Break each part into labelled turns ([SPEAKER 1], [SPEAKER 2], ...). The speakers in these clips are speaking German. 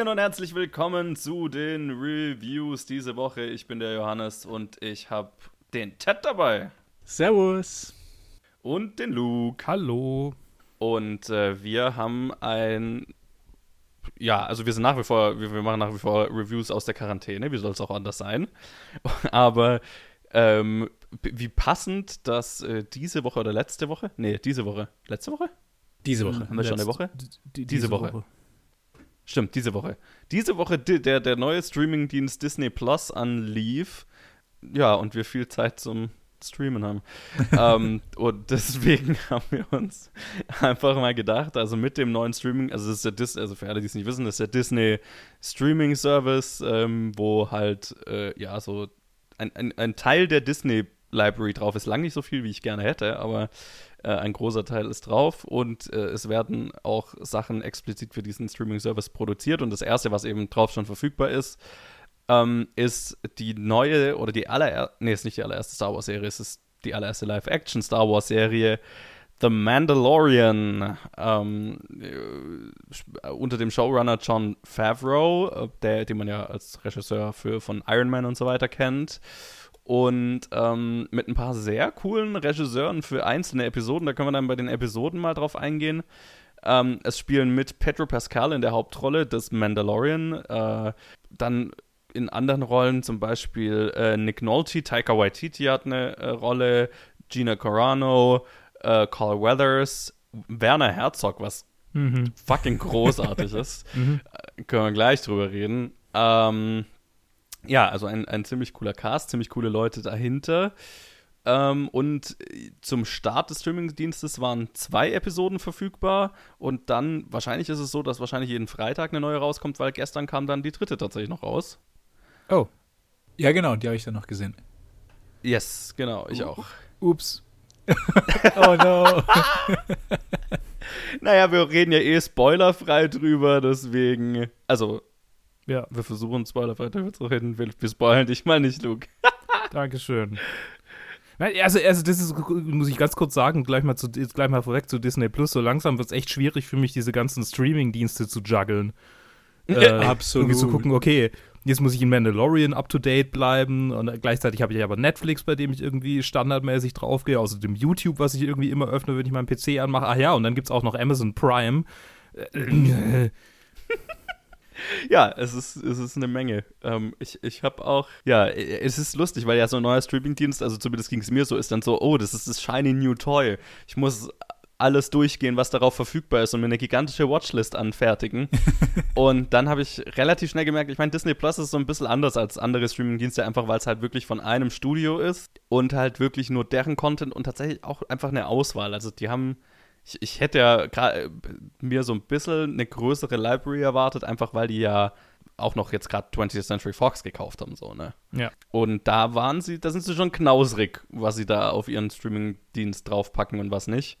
[SPEAKER 1] Hallöchen und herzlich willkommen zu den Reviews diese Woche. Ich bin der Johannes und ich habe den Ted dabei.
[SPEAKER 2] Servus.
[SPEAKER 1] Und den Luke.
[SPEAKER 2] Hallo.
[SPEAKER 1] Und äh, wir haben ein. Ja, also wir sind nach wie vor, wir, wir machen nach wie vor Reviews aus der Quarantäne, wie soll es auch anders sein. Aber ähm, wie passend, dass äh, diese Woche oder letzte Woche? Nee, diese Woche. Letzte Woche?
[SPEAKER 2] Diese Woche.
[SPEAKER 1] Haben wir schon eine Woche?
[SPEAKER 2] Die, diese,
[SPEAKER 1] diese Woche. Woche. Stimmt, diese Woche. Diese Woche der, der neue Streamingdienst Disney Plus anlief. Ja, und wir viel Zeit zum Streamen haben. ähm, und deswegen haben wir uns einfach mal gedacht, also mit dem neuen Streaming, also das ist der Dis also für alle, die es nicht wissen, das ist der Disney Streaming Service, ähm, wo halt, äh, ja, so ein, ein, ein Teil der Disney Library drauf ist. Lang nicht so viel, wie ich gerne hätte, aber äh, ein großer Teil ist drauf und äh, es werden auch Sachen explizit für diesen Streaming-Service produziert. Und das erste, was eben drauf schon verfügbar ist, ähm, ist die neue oder die allererste, nee, ist nicht die allererste Star Wars-Serie, es ist die allererste Live-Action Star Wars-Serie. The Mandalorian ähm, äh, unter dem Showrunner John Favreau, äh, der, den man ja als Regisseur für, von Iron Man und so weiter kennt und ähm, mit ein paar sehr coolen Regisseuren für einzelne Episoden. Da können wir dann bei den Episoden mal drauf eingehen. Ähm, es spielen mit Pedro Pascal in der Hauptrolle des Mandalorian. Äh, dann in anderen Rollen zum Beispiel äh, Nick Nolte, Taika Waititi hat eine äh, Rolle, Gina Carano, äh, Carl Weathers, Werner Herzog, was mhm. fucking großartig ist. Mhm. Äh, können wir gleich drüber reden. Ähm, ja, also ein, ein ziemlich cooler Cast, ziemlich coole Leute dahinter. Ähm, und zum Start des Streamingdienstes waren zwei Episoden verfügbar und dann wahrscheinlich ist es so, dass wahrscheinlich jeden Freitag eine neue rauskommt, weil gestern kam dann die dritte tatsächlich noch raus.
[SPEAKER 2] Oh. Ja, genau, die habe ich dann noch gesehen.
[SPEAKER 1] Yes, genau, ich auch.
[SPEAKER 2] Ups. oh no.
[SPEAKER 1] naja, wir reden ja eh spoilerfrei drüber, deswegen. Also, ja. Wir versuchen spoilerfrei darüber zu reden. Wir spoilern dich mal nicht, Luke.
[SPEAKER 2] Dankeschön. Also, also das ist, muss ich ganz kurz sagen, gleich mal, zu, gleich mal vorweg zu Disney Plus. So langsam wird es echt schwierig für mich, diese ganzen Streaming-Dienste zu juggeln.
[SPEAKER 1] Äh, Absolut.
[SPEAKER 2] Irgendwie zu gucken, okay, jetzt muss ich in Mandalorian up to date bleiben und gleichzeitig habe ich aber Netflix, bei dem ich irgendwie standardmäßig draufgehe, außerdem YouTube, was ich irgendwie immer öffne, wenn ich meinen PC anmache. Ach ja, und dann gibt es auch noch Amazon Prime. Äh,
[SPEAKER 1] ja, es ist, es ist eine Menge. Ähm, ich ich habe auch, ja, es ist lustig, weil ja so ein neuer Streamingdienst, also zumindest ging es mir so, ist dann so, oh, das ist das shiny new toy. Ich muss alles durchgehen, was darauf verfügbar ist und mir eine gigantische Watchlist anfertigen. und dann habe ich relativ schnell gemerkt, ich meine, Disney Plus ist so ein bisschen anders als andere Streamingdienste, einfach weil es halt wirklich von einem Studio ist und halt wirklich nur deren Content und tatsächlich auch einfach eine Auswahl. Also die haben ich, ich hätte ja äh, mir so ein bisschen eine größere Library erwartet, einfach weil die ja auch noch jetzt gerade 20th Century Fox gekauft haben, so, ne?
[SPEAKER 2] Ja.
[SPEAKER 1] Und da waren sie, da sind sie schon knausrig, was sie da auf ihren Streaming-Dienst draufpacken und was nicht.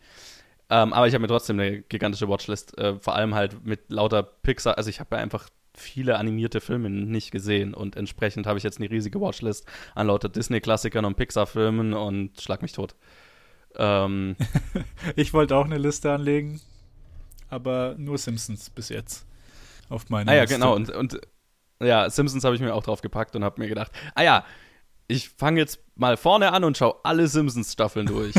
[SPEAKER 1] Ähm, aber ich habe mir trotzdem eine gigantische Watchlist, äh, vor allem halt mit lauter Pixar, also ich habe ja einfach viele animierte Filme nicht gesehen und entsprechend habe ich jetzt eine riesige Watchlist an lauter Disney-Klassikern und Pixar-Filmen und schlag mich tot.
[SPEAKER 2] Ähm, ich wollte auch eine Liste anlegen, aber nur Simpsons bis jetzt auf meiner
[SPEAKER 1] Ah ja,
[SPEAKER 2] Liste.
[SPEAKER 1] genau. Und, und ja, Simpsons habe ich mir auch drauf gepackt und habe mir gedacht, ah ja, ich fange jetzt mal vorne an und schaue alle Simpsons-Staffeln durch.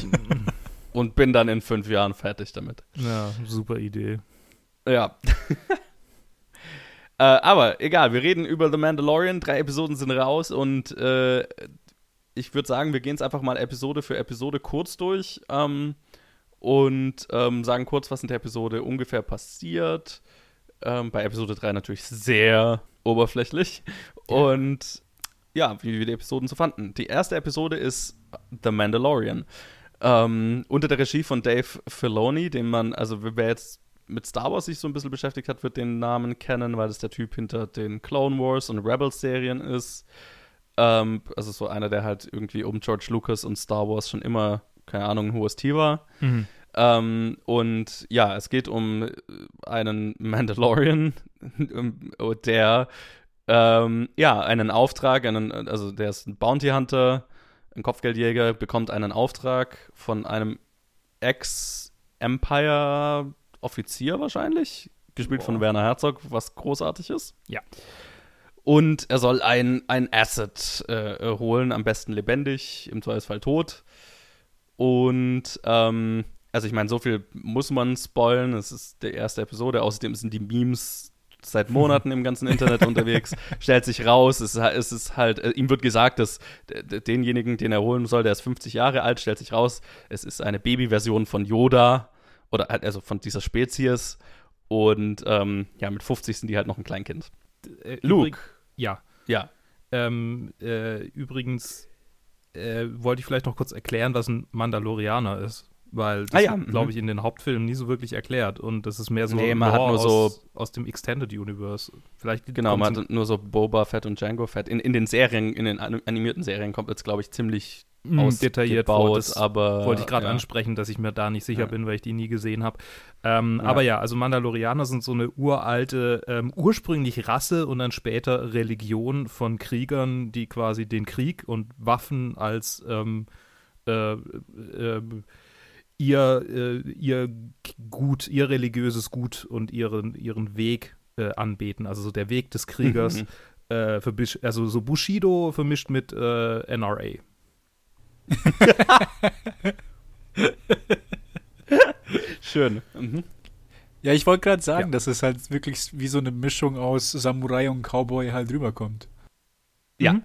[SPEAKER 1] und bin dann in fünf Jahren fertig damit.
[SPEAKER 2] Ja, super Idee.
[SPEAKER 1] Ja. äh, aber egal, wir reden über The Mandalorian. Drei Episoden sind raus und äh, ich würde sagen, wir gehen es einfach mal Episode für Episode kurz durch ähm, und ähm, sagen kurz, was in der Episode ungefähr passiert. Ähm, bei Episode 3 natürlich sehr oberflächlich. Und ja, wie wir die Episoden so fanden. Die erste Episode ist The Mandalorian. Ähm, unter der Regie von Dave Filoni, den man, also wer jetzt mit Star Wars sich so ein bisschen beschäftigt hat, wird den Namen kennen, weil das der Typ hinter den Clone Wars und Rebels Serien ist. Ähm, also so einer, der halt irgendwie um George Lucas und Star Wars schon immer, keine Ahnung, ein hohes Tier war. Mhm. Ähm, und ja, es geht um einen Mandalorian, der ähm, ja einen Auftrag, einen, also der ist ein Bounty Hunter, ein Kopfgeldjäger, bekommt einen Auftrag von einem Ex-Empire-Offizier wahrscheinlich, gespielt
[SPEAKER 2] Boah.
[SPEAKER 1] von Werner Herzog, was großartig ist.
[SPEAKER 2] Ja.
[SPEAKER 1] Und er soll ein, ein Asset äh, holen, am besten lebendig, im Zweifelsfall tot. Und, ähm, also ich meine, so viel muss man spoilen. Es ist die erste Episode. Außerdem sind die Memes seit Monaten im ganzen Internet unterwegs. Stellt sich raus, es, ist halt- es ist halt, äh, ihm wird gesagt, dass denjenigen, den er holen soll, der ist 50 Jahre alt, stellt sich raus, es ist eine Babyversion von Yoda oder halt, also von dieser Spezies. Und ähm, ja, mit 50 sind die halt noch ein Kleinkind.
[SPEAKER 2] Äh,
[SPEAKER 1] Luke.
[SPEAKER 2] übrig- Ja.
[SPEAKER 1] Ja.
[SPEAKER 2] Ähm, äh, übrigens äh, wollte ich vielleicht noch kurz erklären, was ein Mandalorianer ist. Weil das
[SPEAKER 1] Ah ja,
[SPEAKER 2] wird,
[SPEAKER 1] mhm.
[SPEAKER 2] glaube ich, in den Hauptfilmen nie so wirklich erklärt. Und das ist mehr so
[SPEAKER 1] Nee, man hat nur so-
[SPEAKER 2] aus, aus dem Extended Universe. Vielleicht
[SPEAKER 1] Genau, man hat nur so Boba Fett und Django Fett. In, in den Serien, in den anim- animierten Serien kommt jetzt, glaube ich, ziemlich
[SPEAKER 2] detailliert vor. Das
[SPEAKER 1] aber
[SPEAKER 2] wollte ich gerade
[SPEAKER 1] ja.
[SPEAKER 2] ansprechen, dass ich mir da nicht sicher
[SPEAKER 1] Ja.
[SPEAKER 2] bin, weil ich die nie gesehen habe. Ähm,
[SPEAKER 1] Ja.
[SPEAKER 2] Aber ja, also Mandalorianer sind so eine uralte, ähm, ursprünglich Rasse und dann später Religion von Kriegern, die quasi den Krieg und Waffen als ähm, äh, äh, ihr, äh, ihr Gut, ihr religiöses Gut und ihren, ihren Weg äh, anbeten. Also so der Weg des Kriegers.
[SPEAKER 1] Mhm.
[SPEAKER 2] Äh, verbisch- also so Bushido vermischt mit äh, NRA.
[SPEAKER 1] Schön. Mhm.
[SPEAKER 3] Ja, ich wollte gerade sagen,
[SPEAKER 2] Ja.
[SPEAKER 3] dass es halt wirklich wie so eine Mischung aus Samurai und Cowboy halt rüberkommt.
[SPEAKER 1] Ja.
[SPEAKER 2] Mhm.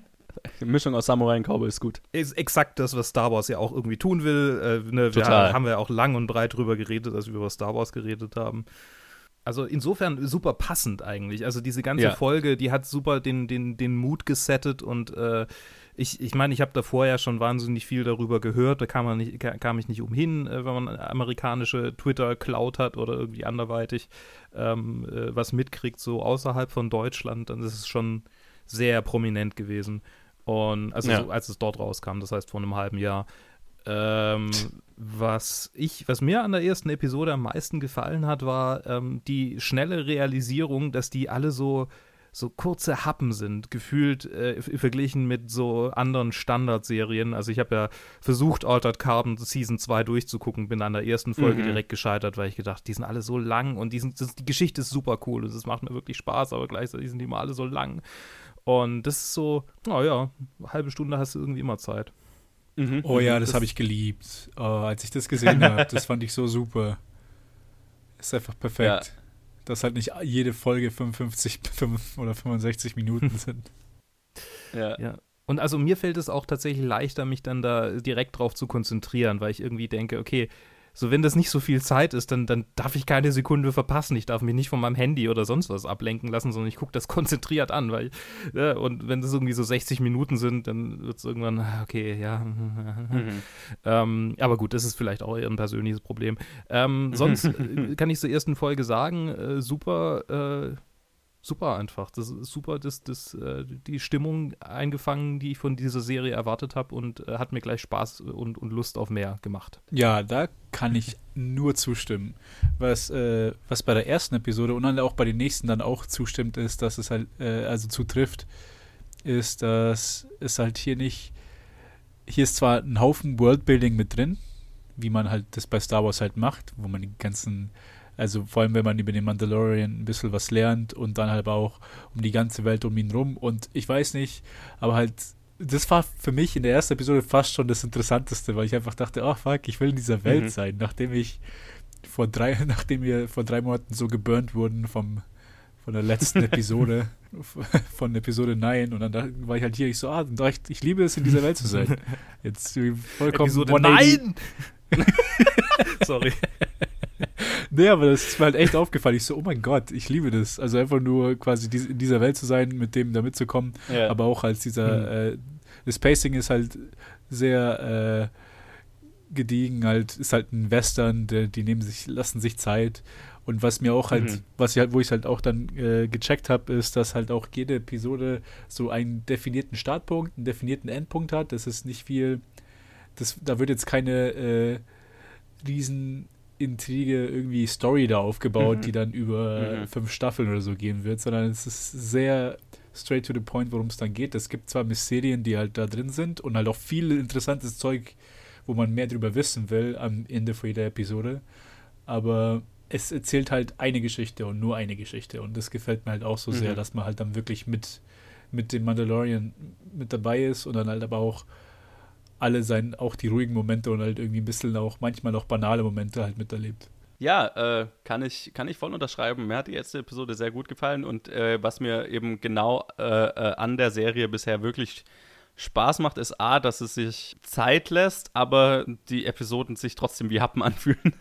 [SPEAKER 1] Mischung aus Samurai und Cowboy ist gut.
[SPEAKER 2] ist exakt das, was Star Wars ja auch irgendwie tun will. Äh, ne, wir
[SPEAKER 1] Total.
[SPEAKER 2] haben wir ja auch lang und breit drüber geredet, als wir über Star Wars geredet haben. Also insofern super passend eigentlich. Also diese ganze
[SPEAKER 1] Ja.
[SPEAKER 2] Folge, die hat super den, den, den Mut gesettet und äh, ich, ich meine, ich habe davor ja schon wahnsinnig viel darüber gehört. Da kam, man nicht, ka- kam ich nicht umhin, äh, wenn man amerikanische Twitter-Cloud hat oder irgendwie anderweitig ähm, äh, was mitkriegt, so außerhalb von Deutschland, dann ist es schon sehr prominent gewesen. Und also
[SPEAKER 1] Ja.
[SPEAKER 2] so, als es dort rauskam, das heißt vor einem halben Jahr. Ähm, was ich, was mir an der ersten Episode am meisten gefallen hat, war ähm, die schnelle Realisierung, dass die alle so so kurze Happen sind, gefühlt äh, verglichen mit so anderen Standardserien. Also ich habe ja versucht, Altered Carbon Season 2 durchzugucken, bin an der ersten Folge
[SPEAKER 1] Mhm.
[SPEAKER 2] direkt gescheitert, weil ich gedacht, die sind alle so lang und die, sind, das, die Geschichte ist super cool und es macht mir wirklich Spaß, aber gleichzeitig sind die immer alle so lang. Und das ist so, naja, eine halbe Stunde hast du irgendwie immer Zeit.
[SPEAKER 1] Mhm.
[SPEAKER 3] Oh ja, das
[SPEAKER 2] Das-
[SPEAKER 3] habe ich geliebt. Oh, als ich das gesehen habe, das fand ich so super. Ist einfach perfekt. Dass halt nicht jede Folge 55 fünf oder 65 Minuten sind.
[SPEAKER 1] Ja.
[SPEAKER 2] Ja. Und also mir fällt es auch tatsächlich leichter, mich dann da direkt drauf zu konzentrieren, weil ich irgendwie denke, okay, so wenn das nicht so viel Zeit ist, dann, dann darf ich keine Sekunde verpassen. Ich darf mich nicht von meinem Handy oder sonst was ablenken lassen, sondern ich gucke das konzentriert an, weil ja, und wenn das irgendwie so 60 Minuten sind, dann wird es irgendwann, ah, okay, ja.
[SPEAKER 1] Mhm.
[SPEAKER 2] Ähm, aber gut, das ist vielleicht auch eher ein persönliches Problem. Ähm, sonst äh, kann ich zur ersten Folge sagen, äh, super, äh, super einfach. Das ist super, das, das, äh, die Stimmung eingefangen, die ich von dieser Serie erwartet habe und äh, hat mir gleich Spaß und, und Lust auf mehr gemacht.
[SPEAKER 3] Ja, da kann ich nur zustimmen. Was, äh, was bei der ersten Episode und dann auch bei den nächsten dann auch zustimmt, ist, dass es halt, äh, also zutrifft, ist, dass es halt hier nicht, hier ist zwar ein Haufen Worldbuilding mit drin, wie man halt das bei Star Wars halt macht, wo man die ganzen, also vor allem wenn man über den Mandalorian ein bisschen was lernt und dann halt auch um die ganze Welt um ihn rum und ich weiß nicht, aber halt das war für mich in der ersten Episode fast schon das Interessanteste, weil ich einfach dachte, ach fuck, ich will in dieser Welt
[SPEAKER 1] Mhm.
[SPEAKER 3] sein, nachdem ich vor drei, nachdem wir vor drei Monaten so geburnt wurden vom von der letzten Episode von Episode 9 und dann da war ich halt hier, ich so, ah, ich, ich liebe es, in dieser Welt zu sein. Jetzt äh, vollkommen
[SPEAKER 2] Episode
[SPEAKER 3] 180
[SPEAKER 2] Nein! Sorry.
[SPEAKER 3] Nee, aber das ist mir halt echt aufgefallen. Ich so, oh mein Gott, ich liebe das. Also einfach nur quasi dies, in dieser Welt zu sein, mit dem da mitzukommen,
[SPEAKER 1] Ja.
[SPEAKER 3] aber auch als dieser, äh, das Pacing ist halt sehr äh, gediegen, halt, ist halt ein Western, der, die nehmen sich, lassen sich Zeit. Und was mir auch halt,
[SPEAKER 1] Mhm.
[SPEAKER 3] was ich halt, wo ich halt auch dann äh, gecheckt habe, ist, dass halt auch jede Episode so einen definierten Startpunkt, einen definierten Endpunkt hat. Das ist nicht viel, das, da wird jetzt keine äh, riesen Intrige, irgendwie Story da aufgebaut,
[SPEAKER 1] Mhm.
[SPEAKER 3] die dann über
[SPEAKER 1] Mhm.
[SPEAKER 3] fünf Staffeln oder so gehen wird, sondern es ist sehr straight to the point, worum es dann geht. Es gibt zwar Mysterien, die halt da drin sind und halt auch viel interessantes Zeug, wo man mehr drüber wissen will am Ende von jeder Episode, aber es erzählt halt eine Geschichte und nur eine Geschichte. Und das gefällt mir halt auch so sehr,
[SPEAKER 1] Mhm.
[SPEAKER 3] dass man halt dann wirklich mit, mit dem Mandalorian mit dabei ist und dann halt aber auch alle sein, auch die ruhigen Momente und halt irgendwie ein bisschen auch manchmal auch banale Momente halt miterlebt.
[SPEAKER 1] Ja, äh, kann, ich, kann ich voll unterschreiben. Mir hat die letzte Episode sehr gut gefallen und äh, was mir eben genau äh, äh, an der Serie bisher wirklich Spaß macht, ist A, dass es sich Zeit lässt, aber die Episoden sich trotzdem wie Happen anfühlen.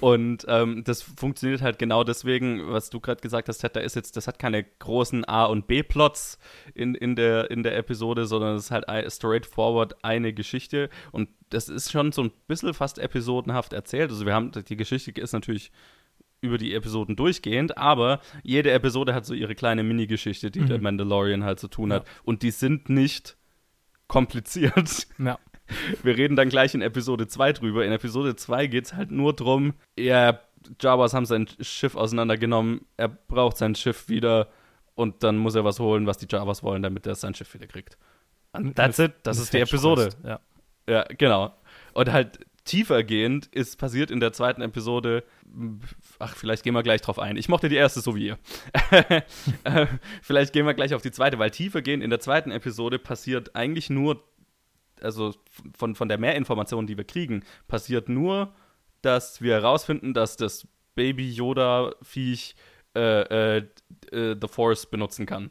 [SPEAKER 1] und ähm, das funktioniert halt genau deswegen, was du gerade gesagt hast, Ted, da ist jetzt, das hat keine großen A- und B-Plots in, in, der, in der Episode, sondern es ist halt straightforward eine Geschichte und das ist schon so ein bisschen fast episodenhaft erzählt. Also wir haben, die Geschichte ist natürlich über die Episoden durchgehend, aber jede Episode hat so ihre kleine Mini-Geschichte, die
[SPEAKER 2] Mhm.
[SPEAKER 1] der Mandalorian halt zu tun hat. Und die sind nicht kompliziert.
[SPEAKER 2] Ja.
[SPEAKER 1] Wir reden dann gleich in Episode 2 drüber. In Episode 2 geht es halt nur drum, ja, Jawas haben sein Schiff auseinandergenommen, er braucht sein Schiff wieder und dann muss er was holen, was die Jawas wollen, damit er sein Schiff wieder kriegt. And that's it, das ist die Episode.
[SPEAKER 2] Ja.
[SPEAKER 1] Ja, genau. Und halt tiefergehend ist passiert in der zweiten Episode, ach, vielleicht gehen wir gleich drauf ein. Ich mochte die erste so wie ihr. Äh, vielleicht gehen wir gleich auf die zweite, weil tiefergehend in der zweiten Episode passiert eigentlich nur, also von, von der Mehrinformation, die wir kriegen, passiert nur, dass wir herausfinden, dass das Baby Yoda-Viech äh, äh, äh, The Force benutzen kann.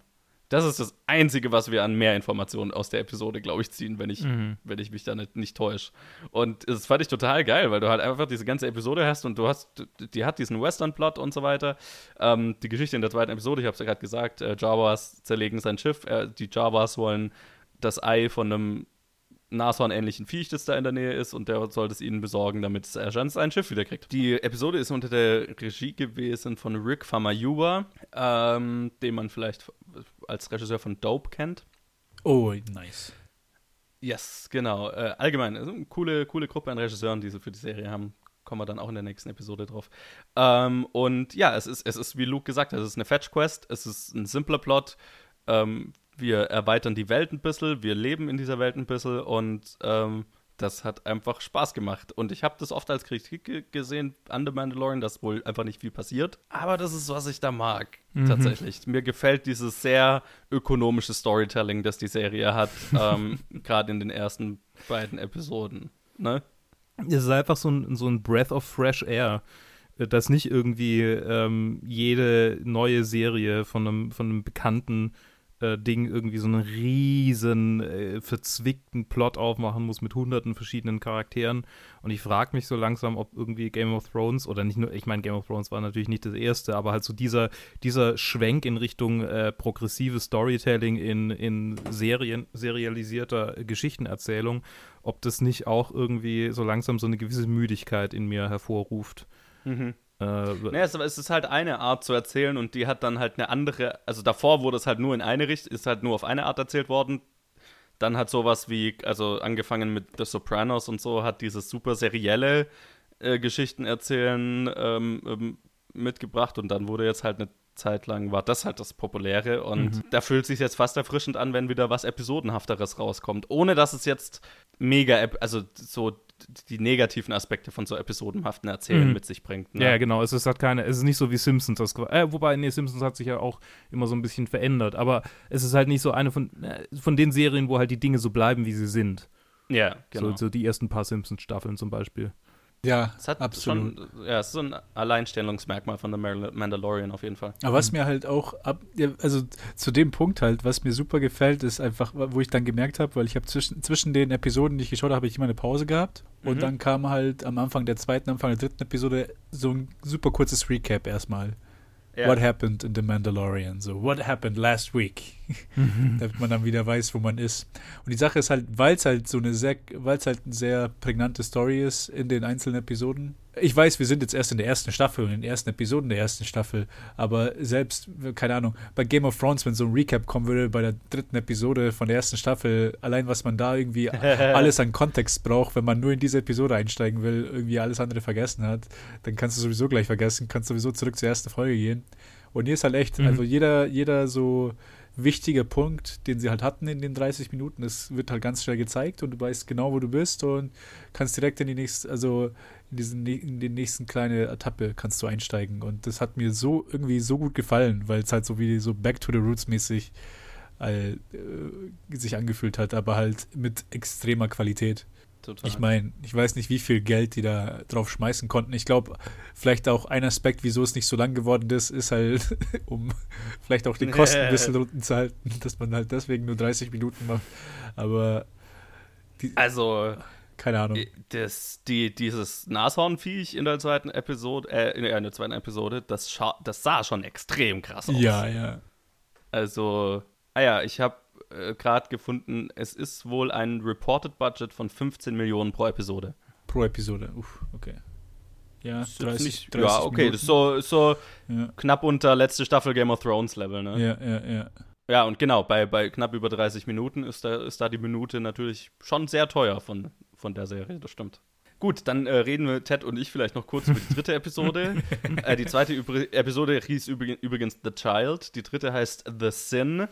[SPEAKER 1] Das ist das Einzige, was wir an Mehrinformationen aus der Episode, glaube ich, ziehen, wenn ich,
[SPEAKER 2] Mhm.
[SPEAKER 1] wenn ich mich da nicht, nicht täusche. Und das fand ich total geil, weil du halt einfach diese ganze Episode hast und du hast, die hat diesen Western-Plot und so weiter. Ähm, die Geschichte in der zweiten Episode, ich habe es ja gerade gesagt, äh, Jawas zerlegen sein Schiff, äh, die Jawas wollen das Ei von einem Nashorn-ähnlichen Viech, das da in der Nähe ist, und der soll es ihnen besorgen, damit er sein Schiff wieder kriegt. Die Episode ist unter der Regie gewesen von Rick Famuyiwa, ähm, den man vielleicht als Regisseur von Dope kennt.
[SPEAKER 3] Oh, nice.
[SPEAKER 1] Yes, genau. Äh, allgemein, also eine coole, coole Gruppe an Regisseuren, die sie für die Serie haben. Kommen wir dann auch in der nächsten Episode drauf. Ähm, und ja, es ist, es ist, wie Luke gesagt hat, es ist eine Fetch-Quest, es ist ein simpler Plot. Ähm, wir erweitern die Welt ein bisschen, wir leben in dieser Welt ein bisschen und ähm, das hat einfach Spaß gemacht. Und ich habe das oft als Kritik ge- gesehen an The Mandalorian, dass wohl einfach nicht viel passiert. Aber das ist, was ich da mag,
[SPEAKER 2] Mhm.
[SPEAKER 1] tatsächlich. Mir gefällt dieses sehr ökonomische Storytelling, das die Serie hat, ähm, gerade in den ersten beiden Episoden. Ne?
[SPEAKER 2] Es ist einfach so ein, so ein Breath of Fresh Air, äh, dass nicht irgendwie ähm, jede neue Serie von einem, von einem bekannten äh, Ding irgendwie so einen riesen äh, verzwickten Plot aufmachen muss mit hunderten verschiedenen Charakteren. Und ich frage mich so langsam, ob irgendwie Game of Thrones oder nicht nur, ich meine, Game of Thrones war natürlich nicht das erste, aber halt so dieser, dieser Schwenk in Richtung äh, progressives Storytelling in, in Serien, serialisierter Geschichtenerzählung, ob das nicht auch irgendwie so langsam so eine gewisse Müdigkeit in mir hervorruft.
[SPEAKER 1] Mhm.
[SPEAKER 2] Äh,
[SPEAKER 1] Naja, es, es ist halt eine Art zu erzählen und die hat dann halt eine andere, also davor wurde es halt nur in eine Richtung, ist halt nur auf eine Art erzählt worden. Dann hat sowas wie, also angefangen mit The Sopranos und so, hat dieses super serielle äh, Geschichten erzählen ähm, ähm, mitgebracht und dann wurde jetzt halt eine Zeit lang, war das halt das Populäre und da fühlt sich jetzt fast erfrischend an, wenn wieder was Episodenhafteres rauskommt, ohne dass es jetzt mega, also so die negativen Aspekte von so episodenhaften Erzählen
[SPEAKER 2] Mhm.
[SPEAKER 1] mit sich bringt. ne?
[SPEAKER 2] Ja, genau. Es ist halt keine, es ist nicht so wie Simpsons. Das, äh, wobei, nee, Simpsons hat sich ja auch immer so ein bisschen verändert. Aber es ist halt nicht so eine von, äh, von den Serien, wo halt die Dinge so bleiben, wie sie sind.
[SPEAKER 1] Ja, genau.
[SPEAKER 2] So, so die ersten paar Simpsons-Staffeln zum Beispiel.
[SPEAKER 3] Ja,
[SPEAKER 1] Es hat
[SPEAKER 3] absolut.
[SPEAKER 1] schon, ja, es ist so ein Alleinstellungsmerkmal von The Mandal- Mandalorian auf jeden Fall.
[SPEAKER 3] Aber was mir halt auch, ab, ja, also zu dem Punkt halt, was mir super gefällt, ist einfach, wo ich dann gemerkt habe, weil ich habe zwischen, zwischen den Episoden, die ich geschaut habe, habe ich immer eine Pause gehabt. Und
[SPEAKER 1] Mhm.
[SPEAKER 3] dann kam halt am Anfang der zweiten, Anfang der dritten Episode so ein super kurzes Recap erstmal. What happened in The Mandalorian? So, what happened last week? Damit man dann wieder weiß, wo man ist. Und die Sache ist halt, weil es halt so eine sehr, weil es halt eine sehr prägnante Story ist in den einzelnen Episoden. Ich weiß, wir sind jetzt erst in der ersten Staffel und in den ersten Episoden der ersten Staffel, aber selbst, keine Ahnung, bei Game of Thrones, wenn so ein Recap kommen würde, bei der dritten Episode von der ersten Staffel, allein was man da irgendwie alles an Kontext braucht, wenn man nur in diese Episode einsteigen will, irgendwie alles andere vergessen hat, dann kannst du sowieso gleich vergessen, kannst sowieso zurück zur ersten Folge gehen. Und hier ist halt echt,
[SPEAKER 2] Mhm.
[SPEAKER 3] also jeder, jeder so wichtiger Punkt, den sie halt hatten in den 30 Minuten. Es wird halt ganz schnell gezeigt und du weißt genau, wo du bist und kannst direkt in die nächste, also in diesen in den nächsten kleine Etappe kannst du einsteigen. Und das hat mir so irgendwie so gut gefallen, weil es halt so wie so Back to the Roots mäßig äh, sich angefühlt hat, aber halt mit extremer Qualität. Total. Ich meine, ich weiß nicht, wie viel Geld die da drauf schmeißen konnten. Ich glaube, vielleicht auch ein Aspekt, wieso es nicht so lang geworden ist, ist halt, um vielleicht auch die Kosten ein bisschen unten zu halten, dass man halt deswegen nur 30 Minuten macht. Aber
[SPEAKER 1] die, also
[SPEAKER 3] keine Ahnung.
[SPEAKER 1] Das, die, dieses Nashornviech in der zweiten Episode, äh, in der zweiten Episode, das, das sah schon extrem krass aus.
[SPEAKER 3] Ja, ja.
[SPEAKER 1] Also, ah ja, ich habe äh, gerade gefunden, es ist wohl ein Reported Budget von 15 Millionen pro Episode.
[SPEAKER 3] Pro Episode, uff, okay.
[SPEAKER 1] Ja, 30, nicht, 30 ja okay, Minuten. das ist so, so ja. knapp unter letzte Staffel Game of Thrones Level, ne?
[SPEAKER 3] Ja, ja, ja.
[SPEAKER 1] Ja, und genau, bei, bei knapp über 30 Minuten ist da, ist da die Minute natürlich schon sehr teuer von, von der Serie, das stimmt. Gut, dann äh, reden wir, Ted und ich, vielleicht noch kurz über die dritte Episode. äh, die zweite Übr Episode hieß übrigens The Child, die dritte heißt The Sin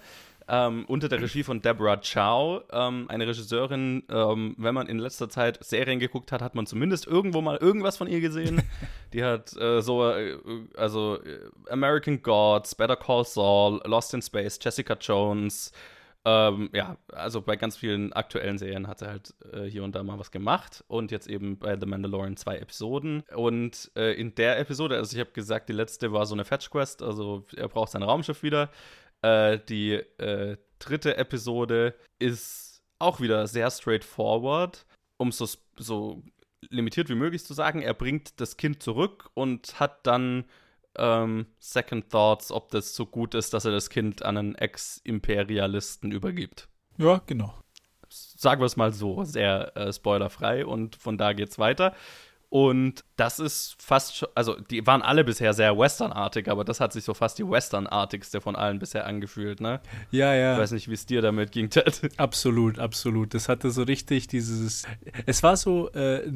[SPEAKER 1] ähm, unter der Regie von Deborah Chow, ähm, eine Regisseurin. Ähm, wenn man in letzter Zeit Serien geguckt hat, hat man zumindest irgendwo mal irgendwas von ihr gesehen. Die hat äh, so, äh, also äh, American Gods, Better Call Saul, Lost in Space, Jessica Jones. Ähm, ja, also bei ganz vielen aktuellen Serien hat sie halt äh, hier und da mal was gemacht und jetzt eben bei The Mandalorian zwei Episoden. Und äh, in der Episode, also ich habe gesagt, die letzte war so eine Fetch Quest, also er braucht sein Raumschiff wieder. Äh, die äh, dritte Episode ist auch wieder sehr straightforward, um so, so limitiert wie möglich zu sagen. Er bringt das Kind zurück und hat dann ähm, Second Thoughts, ob das so gut ist, dass er das Kind an einen Ex-Imperialisten übergibt.
[SPEAKER 3] Ja, genau.
[SPEAKER 1] Sagen wir es mal so, sehr äh, spoilerfrei und von da geht's weiter. Und das ist fast schon, also die waren alle bisher sehr westernartig, aber das hat sich so fast die westernartigste von allen bisher angefühlt, ne?
[SPEAKER 3] Ja, ja.
[SPEAKER 1] Ich weiß nicht, wie es dir damit ging, Ted.
[SPEAKER 3] Absolut, absolut. Das hatte so richtig dieses, es war so, äh,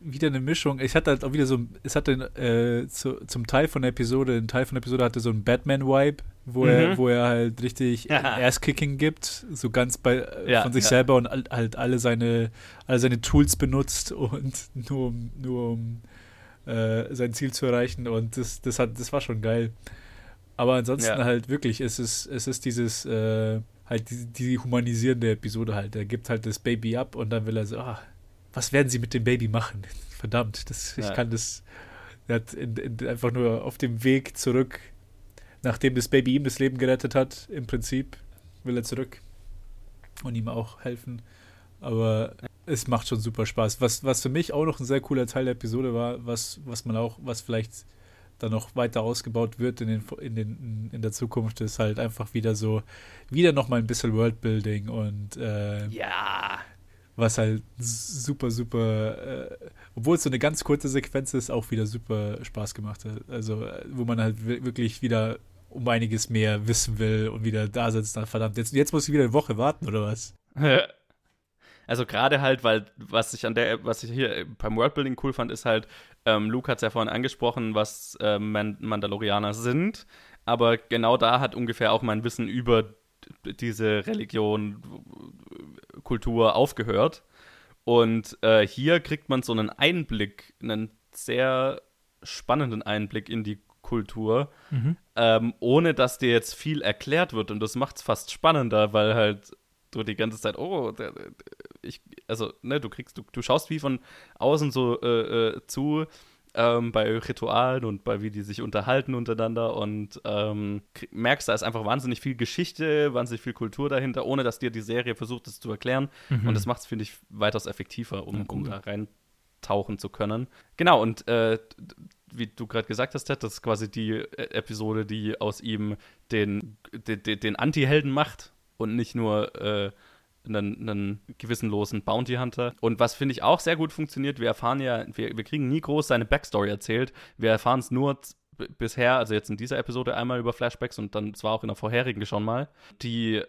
[SPEAKER 3] wieder eine Mischung. Ich hatte halt auch wieder so, es hatte äh, zu, zum Teil von der Episode, ein Teil von der Episode hatte so einen Batman-Vibe, wo, mhm. er, wo er halt richtig ja. Ass-Kicking gibt, so ganz bei, ja, von sich ja. selber und halt alle seine, alle seine Tools benutzt und nur um, nur um äh, sein Ziel zu erreichen und das, das, hat, das war schon geil. Aber ansonsten halt wirklich, es ist, es ist dieses, äh, halt die, die, humanisierende Episode halt. Er gibt halt das Baby ab und dann will er so, ah, was werden sie mit dem Baby machen? Verdammt, das, ich kann das. Er hat in, in, einfach nur auf dem Weg zurück nachdem das Baby ihm das Leben gerettet hat, im Prinzip, will er zurück und ihm auch helfen. Aber es macht schon super Spaß. Was, was für mich auch noch ein sehr cooler Teil der Episode war, was, was man auch, was vielleicht dann noch weiter ausgebaut wird in, den, in, den, in der Zukunft, ist halt einfach wieder so, wieder nochmal ein bisschen Worldbuilding und äh,
[SPEAKER 1] ja.
[SPEAKER 3] Was halt super, super, äh, obwohl es so eine ganz kurze Sequenz ist, auch wieder super Spaß gemacht hat. Also, wo man halt wirklich wieder um einiges mehr wissen will und wieder da sitzt, dann verdammt, jetzt, jetzt muss ich wieder eine Woche warten oder was?
[SPEAKER 1] Also gerade halt, weil was ich an der, was ich hier beim Worldbuilding cool fand, ist halt, ähm, Luke hat es ja vorhin angesprochen, was äh, Mandalorianer sind, aber genau da hat ungefähr auch mein Wissen über diese Religion, Kultur aufgehört. Und äh, hier kriegt man so einen Einblick, einen sehr spannenden Einblick in die Kultur, mhm. ähm, ohne dass dir jetzt viel erklärt wird. Und das macht es fast spannender, weil halt du die ganze Zeit, oh, ich, also, ne, du kriegst, du, du schaust wie von außen so äh, äh, zu ähm, bei Ritualen und bei wie die sich unterhalten untereinander und ähm, merkst, da ist einfach wahnsinnig viel Geschichte, wahnsinnig viel Kultur dahinter, ohne dass dir die Serie versucht, es zu erklären. Mhm. Und das macht es, finde ich, weitaus effektiver, um, um da reintauchen zu können. Genau, und äh, wie du gerade gesagt hast, Ted, das ist quasi die äh, Episode, die aus ihm den, den, den Anti-Helden macht und nicht nur äh, einen, einen gewissenlosen Bounty Hunter. Und was finde ich auch sehr gut funktioniert, wir erfahren ja, wir, wir kriegen nie groß seine Backstory erzählt. Wir erfahren es nur bisher, also jetzt in dieser Episode einmal über Flashbacks und dann zwar auch in der vorherigen schon mal, die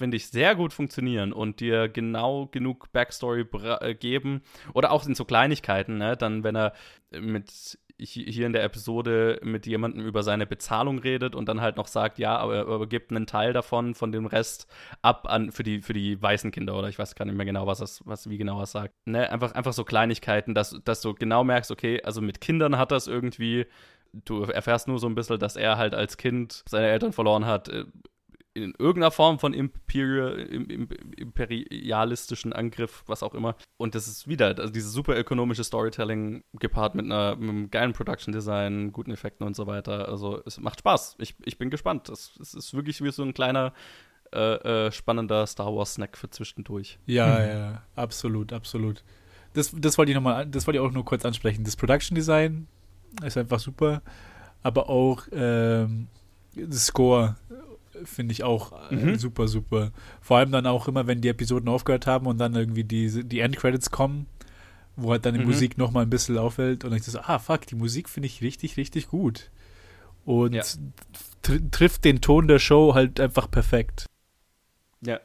[SPEAKER 1] finde ich, sehr gut funktionieren und dir genau genug Backstory äh, geben. Oder auch in so Kleinigkeiten, ne? Dann, wenn er mit hier in der Episode mit jemandem über seine Bezahlung redet und dann halt noch sagt, ja, aber, aber gibt einen Teil davon, von dem Rest ab an für die, für die weißen Kinder oder ich weiß gar nicht mehr genau, was das, was, wie genau er sagt. Ne, einfach, einfach so Kleinigkeiten, dass, dass du genau merkst, okay, also mit Kindern hat das irgendwie, du erfährst nur so ein bisschen, dass er halt als Kind seine Eltern verloren hat, äh, in irgendeiner Form von Imperial, imperialistischen Angriff, was auch immer. Und das ist wieder, also dieses super ökonomische Storytelling gepaart mit, einer, mit einem geilen Production Design, guten Effekten und so weiter. Also es macht Spaß. Ich, ich bin gespannt. Es, es ist wirklich wie so ein kleiner, äh, äh, spannender Star Wars Snack für zwischendurch.
[SPEAKER 3] Ja, mhm. ja, absolut, absolut. Das, das wollte ich nochmal, das wollte ich auch nur kurz ansprechen. Das Production Design ist einfach super, aber auch ähm, das Score finde ich auch äh, mhm. super, super. Vor allem dann auch immer, wenn die Episoden aufgehört haben und dann irgendwie die, die Endcredits kommen, wo halt dann die mhm. Musik nochmal ein bisschen auffällt und dann ich so, ah, fuck, die Musik finde ich richtig, richtig gut. Und ja. tr trifft den Ton der Show halt einfach perfekt.
[SPEAKER 1] Ja,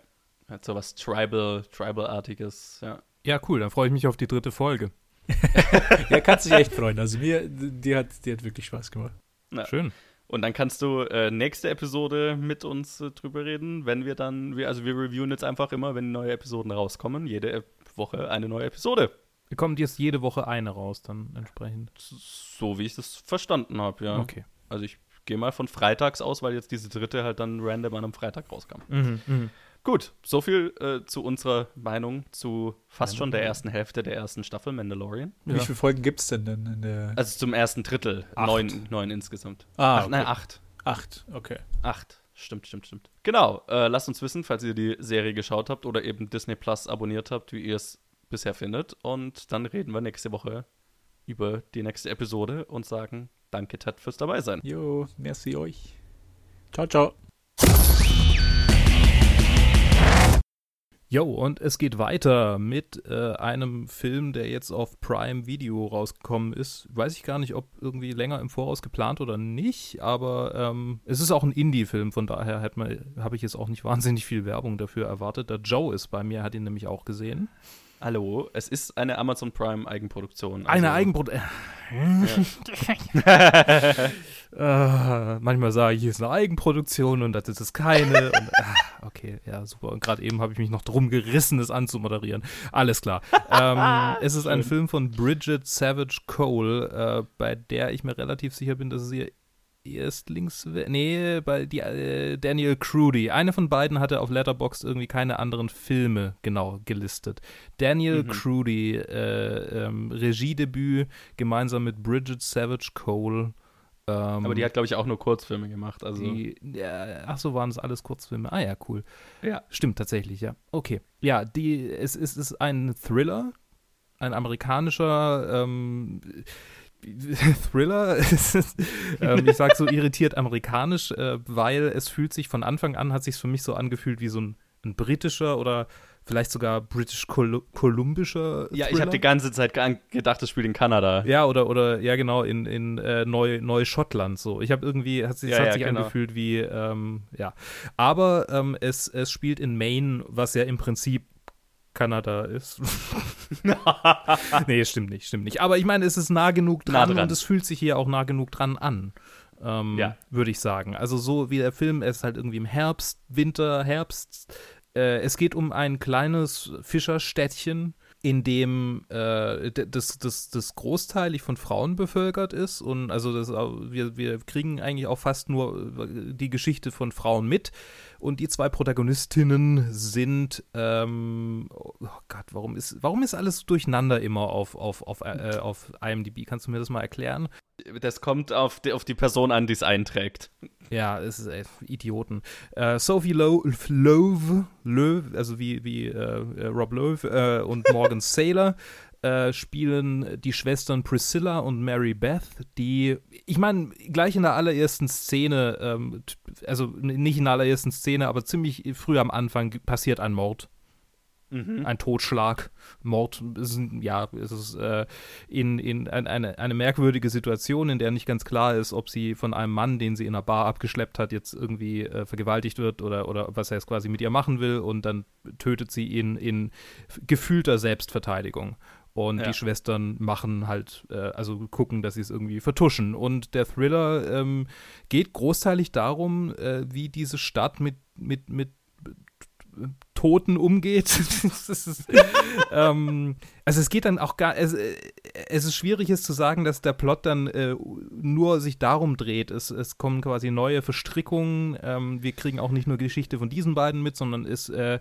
[SPEAKER 1] hat so was Tribal, Tribal-artiges, ja.
[SPEAKER 2] Ja, cool, dann freue ich mich auf die dritte Folge.
[SPEAKER 3] ja, kannst dich echt freuen. Also mir, die hat, die hat wirklich Spaß gemacht.
[SPEAKER 2] Ja. Schön.
[SPEAKER 1] Und dann kannst du äh, nächste Episode mit uns äh, drüber reden, wenn wir dann, wir, also wir reviewen jetzt einfach immer, wenn neue Episoden rauskommen, jede Woche eine neue Episode.
[SPEAKER 2] Kommt jetzt jede Woche eine raus, dann entsprechend.
[SPEAKER 1] So wie ich das verstanden habe, ja.
[SPEAKER 2] Okay.
[SPEAKER 1] Also ich gehe mal von freitags aus, weil jetzt diese dritte halt dann random an einem Freitag rauskam.
[SPEAKER 2] Mhm, mh.
[SPEAKER 1] Gut, so viel äh, zu unserer Meinung zu fast schon der ersten Hälfte der ersten Staffel Mandalorian.
[SPEAKER 3] Ja. Wie viele Folgen gibt es denn, denn in der.
[SPEAKER 1] Also zum ersten Drittel. Neun, neun insgesamt.
[SPEAKER 3] Ah, acht, okay.
[SPEAKER 1] Nein, acht.
[SPEAKER 3] Acht, okay.
[SPEAKER 1] Acht. Stimmt, stimmt, stimmt. Genau. Äh, lasst uns wissen, falls ihr die Serie geschaut habt oder eben Disney Plus abonniert habt, wie ihr es bisher findet. Und dann reden wir nächste Woche über die nächste Episode und sagen Danke, Ted, fürs dabei sein.
[SPEAKER 3] Jo, merci euch. Ciao, ciao.
[SPEAKER 2] Jo, und es geht weiter mit äh, einem Film, der jetzt auf Prime Video rausgekommen ist. Weiß ich gar nicht, ob irgendwie länger im Voraus geplant oder nicht, aber ähm, es ist auch ein Indie-Film, von daher habe ich jetzt auch nicht wahnsinnig viel Werbung dafür erwartet. Der Joe ist bei mir, hat ihn nämlich auch gesehen.
[SPEAKER 1] Hallo, es ist eine Amazon Prime Eigenproduktion.
[SPEAKER 2] Also eine Eigenproduktion. Uh, manchmal sage ich, es ist eine Eigenproduktion und das ist es keine. und, uh, okay, ja, super. Und gerade eben habe ich mich noch drum gerissen, es anzumoderieren. Alles klar. ähm, es ist ein Film von Bridget Savage Cole, äh, bei der ich mir relativ sicher bin, dass es ihr Erstlings nee, bei die, äh, Daniel Crudy. Eine von beiden hatte auf Letterboxd irgendwie keine anderen Filme genau gelistet. Daniel mhm. Crudy, äh, ähm, Regiedebüt gemeinsam mit Bridget Savage Cole.
[SPEAKER 1] Ähm, Aber die hat, glaube ich, auch nur Kurzfilme gemacht. Also.
[SPEAKER 2] Die, ja, ach so, waren es alles Kurzfilme. Ah ja, cool.
[SPEAKER 1] Ja.
[SPEAKER 2] Stimmt tatsächlich, ja. Okay. Ja, die, es, es ist ein Thriller, ein amerikanischer ähm, Thriller. ähm, ich sag so irritiert amerikanisch, äh, weil es fühlt sich von Anfang an, hat sich für mich so angefühlt wie so ein, ein britischer oder vielleicht sogar britisch-kolumbischer
[SPEAKER 1] Ja, ich habe die ganze Zeit gedacht, das spielt in Kanada.
[SPEAKER 2] Ja, oder, oder ja genau, in, in äh, Neu, Neuschottland so. Ich habe irgendwie, hat, ja, hat ja, sich genau. angefühlt wie, ähm, ja. Aber ähm, es, es spielt in Maine, was ja im Prinzip Kanada ist. nee, stimmt nicht, stimmt nicht. Aber ich meine, es ist nah genug dran, nah dran. und es fühlt sich hier auch nah genug dran an. Ähm, ja. Würde ich sagen. Also so wie der Film, er ist halt irgendwie im Herbst, Winter, Herbst. Äh, es geht um ein kleines Fischerstädtchen in dem äh, das, das, das großteilig von Frauen bevölkert ist. Und also das, wir, wir kriegen eigentlich auch fast nur äh, die Geschichte von Frauen mit. Und die zwei Protagonistinnen sind, ähm, oh Gott, warum ist, warum ist alles durcheinander immer auf, auf, auf, äh, auf IMDb? Kannst du mir das mal erklären?
[SPEAKER 1] Das kommt auf die, auf die Person an, die es einträgt.
[SPEAKER 2] Ja, es ist ey, Idioten. Äh, Sophie Lowe, Löw, also wie, wie äh, Rob Lowe äh, und Morgan Saylor äh, spielen die Schwestern Priscilla und Mary Beth, die, ich meine, gleich in der allerersten Szene, ähm, also nicht in der allerersten Szene, aber ziemlich früh am Anfang passiert ein Mord. Mhm. Ein Totschlag, Mord, ist, ja, es ist äh, in, in eine, eine merkwürdige Situation, in der nicht ganz klar ist, ob sie von einem Mann, den sie in einer Bar abgeschleppt hat, jetzt irgendwie äh, vergewaltigt wird oder, oder was er jetzt quasi mit ihr machen will und dann tötet sie ihn in gefühlter Selbstverteidigung. Und
[SPEAKER 1] Ja.
[SPEAKER 2] die Schwestern machen halt, äh, also gucken, dass sie es irgendwie vertuschen. Und der Thriller ähm, geht großteilig darum, äh, wie diese Stadt mit, mit, mit Toten umgeht. Ist, ähm, also es geht dann auch gar, es, äh, es ist schwierig, es zu sagen, dass der Plot dann äh, nur sich darum dreht. Es, es kommen quasi neue Verstrickungen. Ähm, wir kriegen auch nicht nur Geschichte von diesen beiden mit, sondern es äh,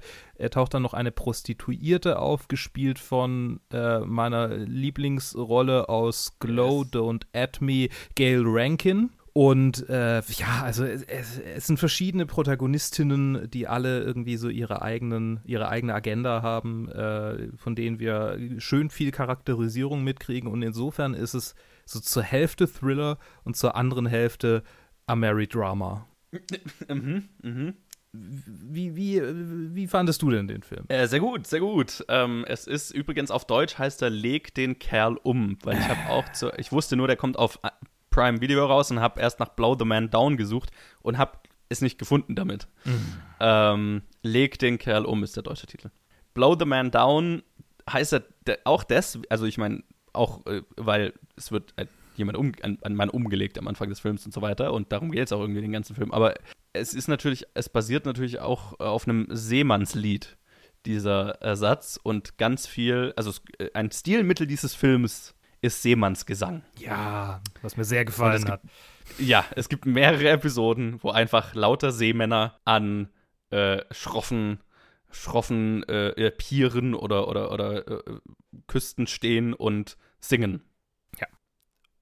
[SPEAKER 2] taucht dann noch eine Prostituierte auf, gespielt von äh, meiner Lieblingsrolle aus Glow,
[SPEAKER 1] Yes.
[SPEAKER 2] Don't At Me, Gail Rankin. Und äh, ja, also es, es, es sind verschiedene Protagonistinnen, die alle irgendwie so ihre eigenen, ihre eigene Agenda haben, äh, von denen wir schön viel Charakterisierung mitkriegen. Und insofern ist es so zur Hälfte Thriller und zur anderen Hälfte Ameri-Drama.
[SPEAKER 1] Mhm, mhm.
[SPEAKER 2] Wie, wie, wie fandest du denn den Film?
[SPEAKER 1] Äh, sehr gut, sehr gut. Ähm, es ist übrigens auf Deutsch heißt er Leg den Kerl um, weil ich habe auch zu, ich wusste nur, der kommt auf Prime Video raus und habe erst nach Blow the Man Down gesucht und habe es nicht gefunden damit. Ähm, Leg den Kerl um ist der deutsche Titel. Blow the Man Down heißt de- auch das, also ich meine auch, äh, weil es wird äh, jemand um, ein, ein Mann umgelegt am Anfang des Films und so weiter und darum geht es auch irgendwie den ganzen Film. Aber es ist natürlich, es basiert natürlich auch äh, auf einem Seemannslied, dieser Ersatz und ganz viel, also äh, ein Stilmittel dieses Films ist Seemannsgesang.
[SPEAKER 2] Ja, was mir sehr gefallen hat.
[SPEAKER 1] Ja, es gibt mehrere Episoden, wo einfach lauter Seemänner an äh, schroffen, schroffen äh, Pieren oder, oder, oder äh, Küsten stehen und singen.
[SPEAKER 2] Ja.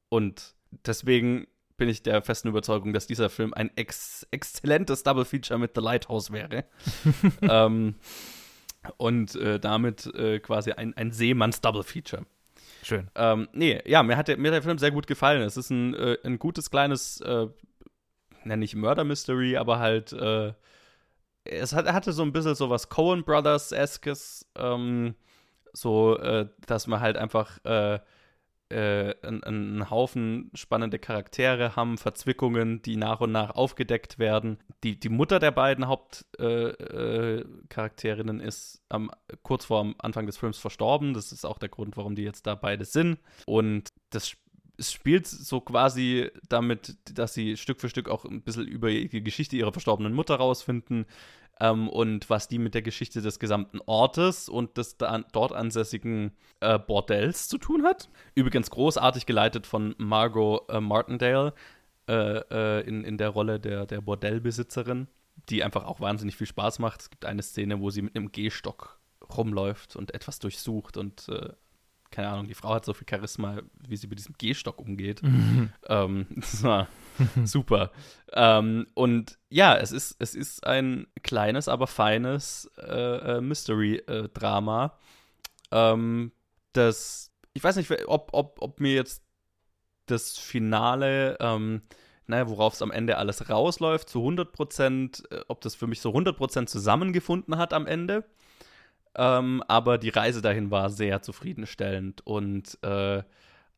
[SPEAKER 1] Und deswegen bin ich der festen Überzeugung, dass dieser Film ein ex exzellentes Double Feature mit The Lighthouse wäre. ähm, und äh, damit äh, quasi ein, ein Seemanns-Double Feature.
[SPEAKER 2] Schön.
[SPEAKER 1] Ähm, nee, ja, mir hat, der, mir hat der Film sehr gut gefallen. Es ist ein, äh, ein gutes kleines, äh, nenne ich Murder Mystery, aber halt, äh, es hat, hatte so ein bisschen so was Coen Brothers-eskes, ähm, so, äh, dass man halt einfach äh, äh, einen, einen Haufen spannende Charaktere haben, Verzwickungen, die nach und nach aufgedeckt werden. Die, die Mutter der beiden Hauptcharakterinnen äh, Charakterinnen ist am, kurz vor Anfang des Films verstorben. Das ist auch der Grund, warum die jetzt da beide sind. Und das es spielt so quasi damit, dass sie Stück für Stück auch ein bisschen über die Geschichte ihrer verstorbenen Mutter rausfinden ähm, und was die mit der Geschichte des gesamten Ortes und des da, dort ansässigen äh, Bordells zu tun hat. Übrigens großartig geleitet von Margot äh, Martindale äh, äh, in, in der Rolle der, der Bordellbesitzerin, die einfach auch wahnsinnig viel Spaß macht. Es gibt eine Szene, wo sie mit einem Gehstock rumläuft und etwas durchsucht und äh, keine Ahnung, die Frau hat so viel Charisma, wie sie mit diesem Gehstock umgeht. Ähm, das war super. Ähm, und ja, es ist, es ist ein kleines, aber feines äh, äh, Mystery-Drama. ähm, das, ich weiß nicht, ob, ob, ob mir jetzt das Finale, ähm, naja, worauf es am Ende alles rausläuft, zu 100 Prozent, äh, ob das für mich so 100 Prozent zusammengefunden hat am Ende. Ähm, aber die Reise dahin war sehr zufriedenstellend und äh,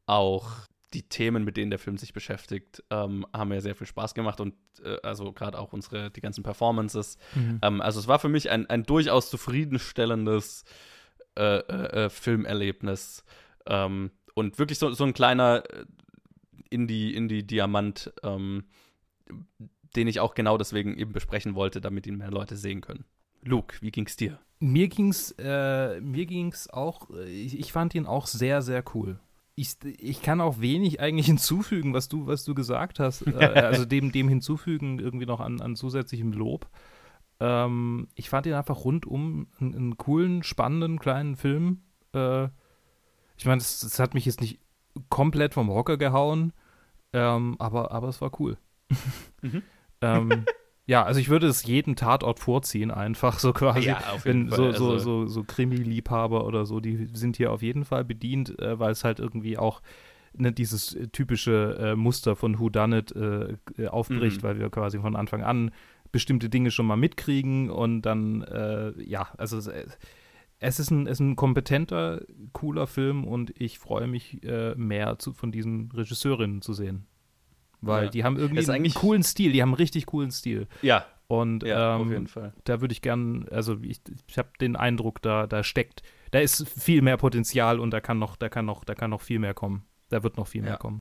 [SPEAKER 1] auch die Themen, mit denen der Film sich beschäftigt, ähm, haben mir sehr viel Spaß gemacht und äh, also gerade auch unsere, die ganzen Performances.
[SPEAKER 2] Mhm.
[SPEAKER 1] Ähm, also es war für mich ein, ein durchaus zufriedenstellendes äh, äh, äh, Filmerlebnis ähm, und wirklich so, so ein kleiner äh, Indie, Indie-Diamant, ähm, den ich auch genau deswegen eben besprechen wollte, damit ihn mehr Leute sehen können. Luke, wie ging's dir?
[SPEAKER 2] Mir ging's, äh, mir ging's auch, ich, ich fand ihn auch sehr, sehr cool. Ich, ich kann auch wenig eigentlich hinzufügen, was du, was du gesagt hast. Äh, also dem, dem hinzufügen, irgendwie noch an, an zusätzlichem Lob. Ähm, ich fand ihn einfach rundum einen, einen coolen, spannenden kleinen Film. Äh, ich meine, es, es hat mich jetzt nicht komplett vom Hocker gehauen, ähm, aber, aber es war cool.
[SPEAKER 1] Mhm.
[SPEAKER 2] ähm, ja, also ich würde es jeden Tatort vorziehen, einfach so quasi.
[SPEAKER 1] auf
[SPEAKER 2] Wenn so, so,
[SPEAKER 1] Also,
[SPEAKER 2] so, so Krimi-Liebhaber oder so, die sind hier auf jeden Fall bedient, äh, weil es halt irgendwie auch ne, dieses äh, typische äh, Muster von Who Done It äh, äh, aufbricht,
[SPEAKER 1] Mhm.
[SPEAKER 2] weil wir quasi von Anfang an bestimmte Dinge schon mal mitkriegen und dann, äh, ja, also es, ist ein, es ist ein kompetenter, cooler Film und ich freue mich mehr zu, von diesen Regisseurinnen zu sehen. Weil
[SPEAKER 1] Ja.
[SPEAKER 2] die haben irgendwie einen coolen Stil, die haben einen richtig coolen Stil.
[SPEAKER 1] ja,
[SPEAKER 2] Und
[SPEAKER 1] ja, auf
[SPEAKER 2] ähm,
[SPEAKER 1] jeden Fall.
[SPEAKER 2] da würde ich gern, also ich, ich habe den Eindruck, da, da steckt, da ist viel mehr Potenzial und da kann noch, da kann noch, da kann noch viel mehr kommen. Da wird noch viel mehr
[SPEAKER 1] Ja.
[SPEAKER 2] kommen.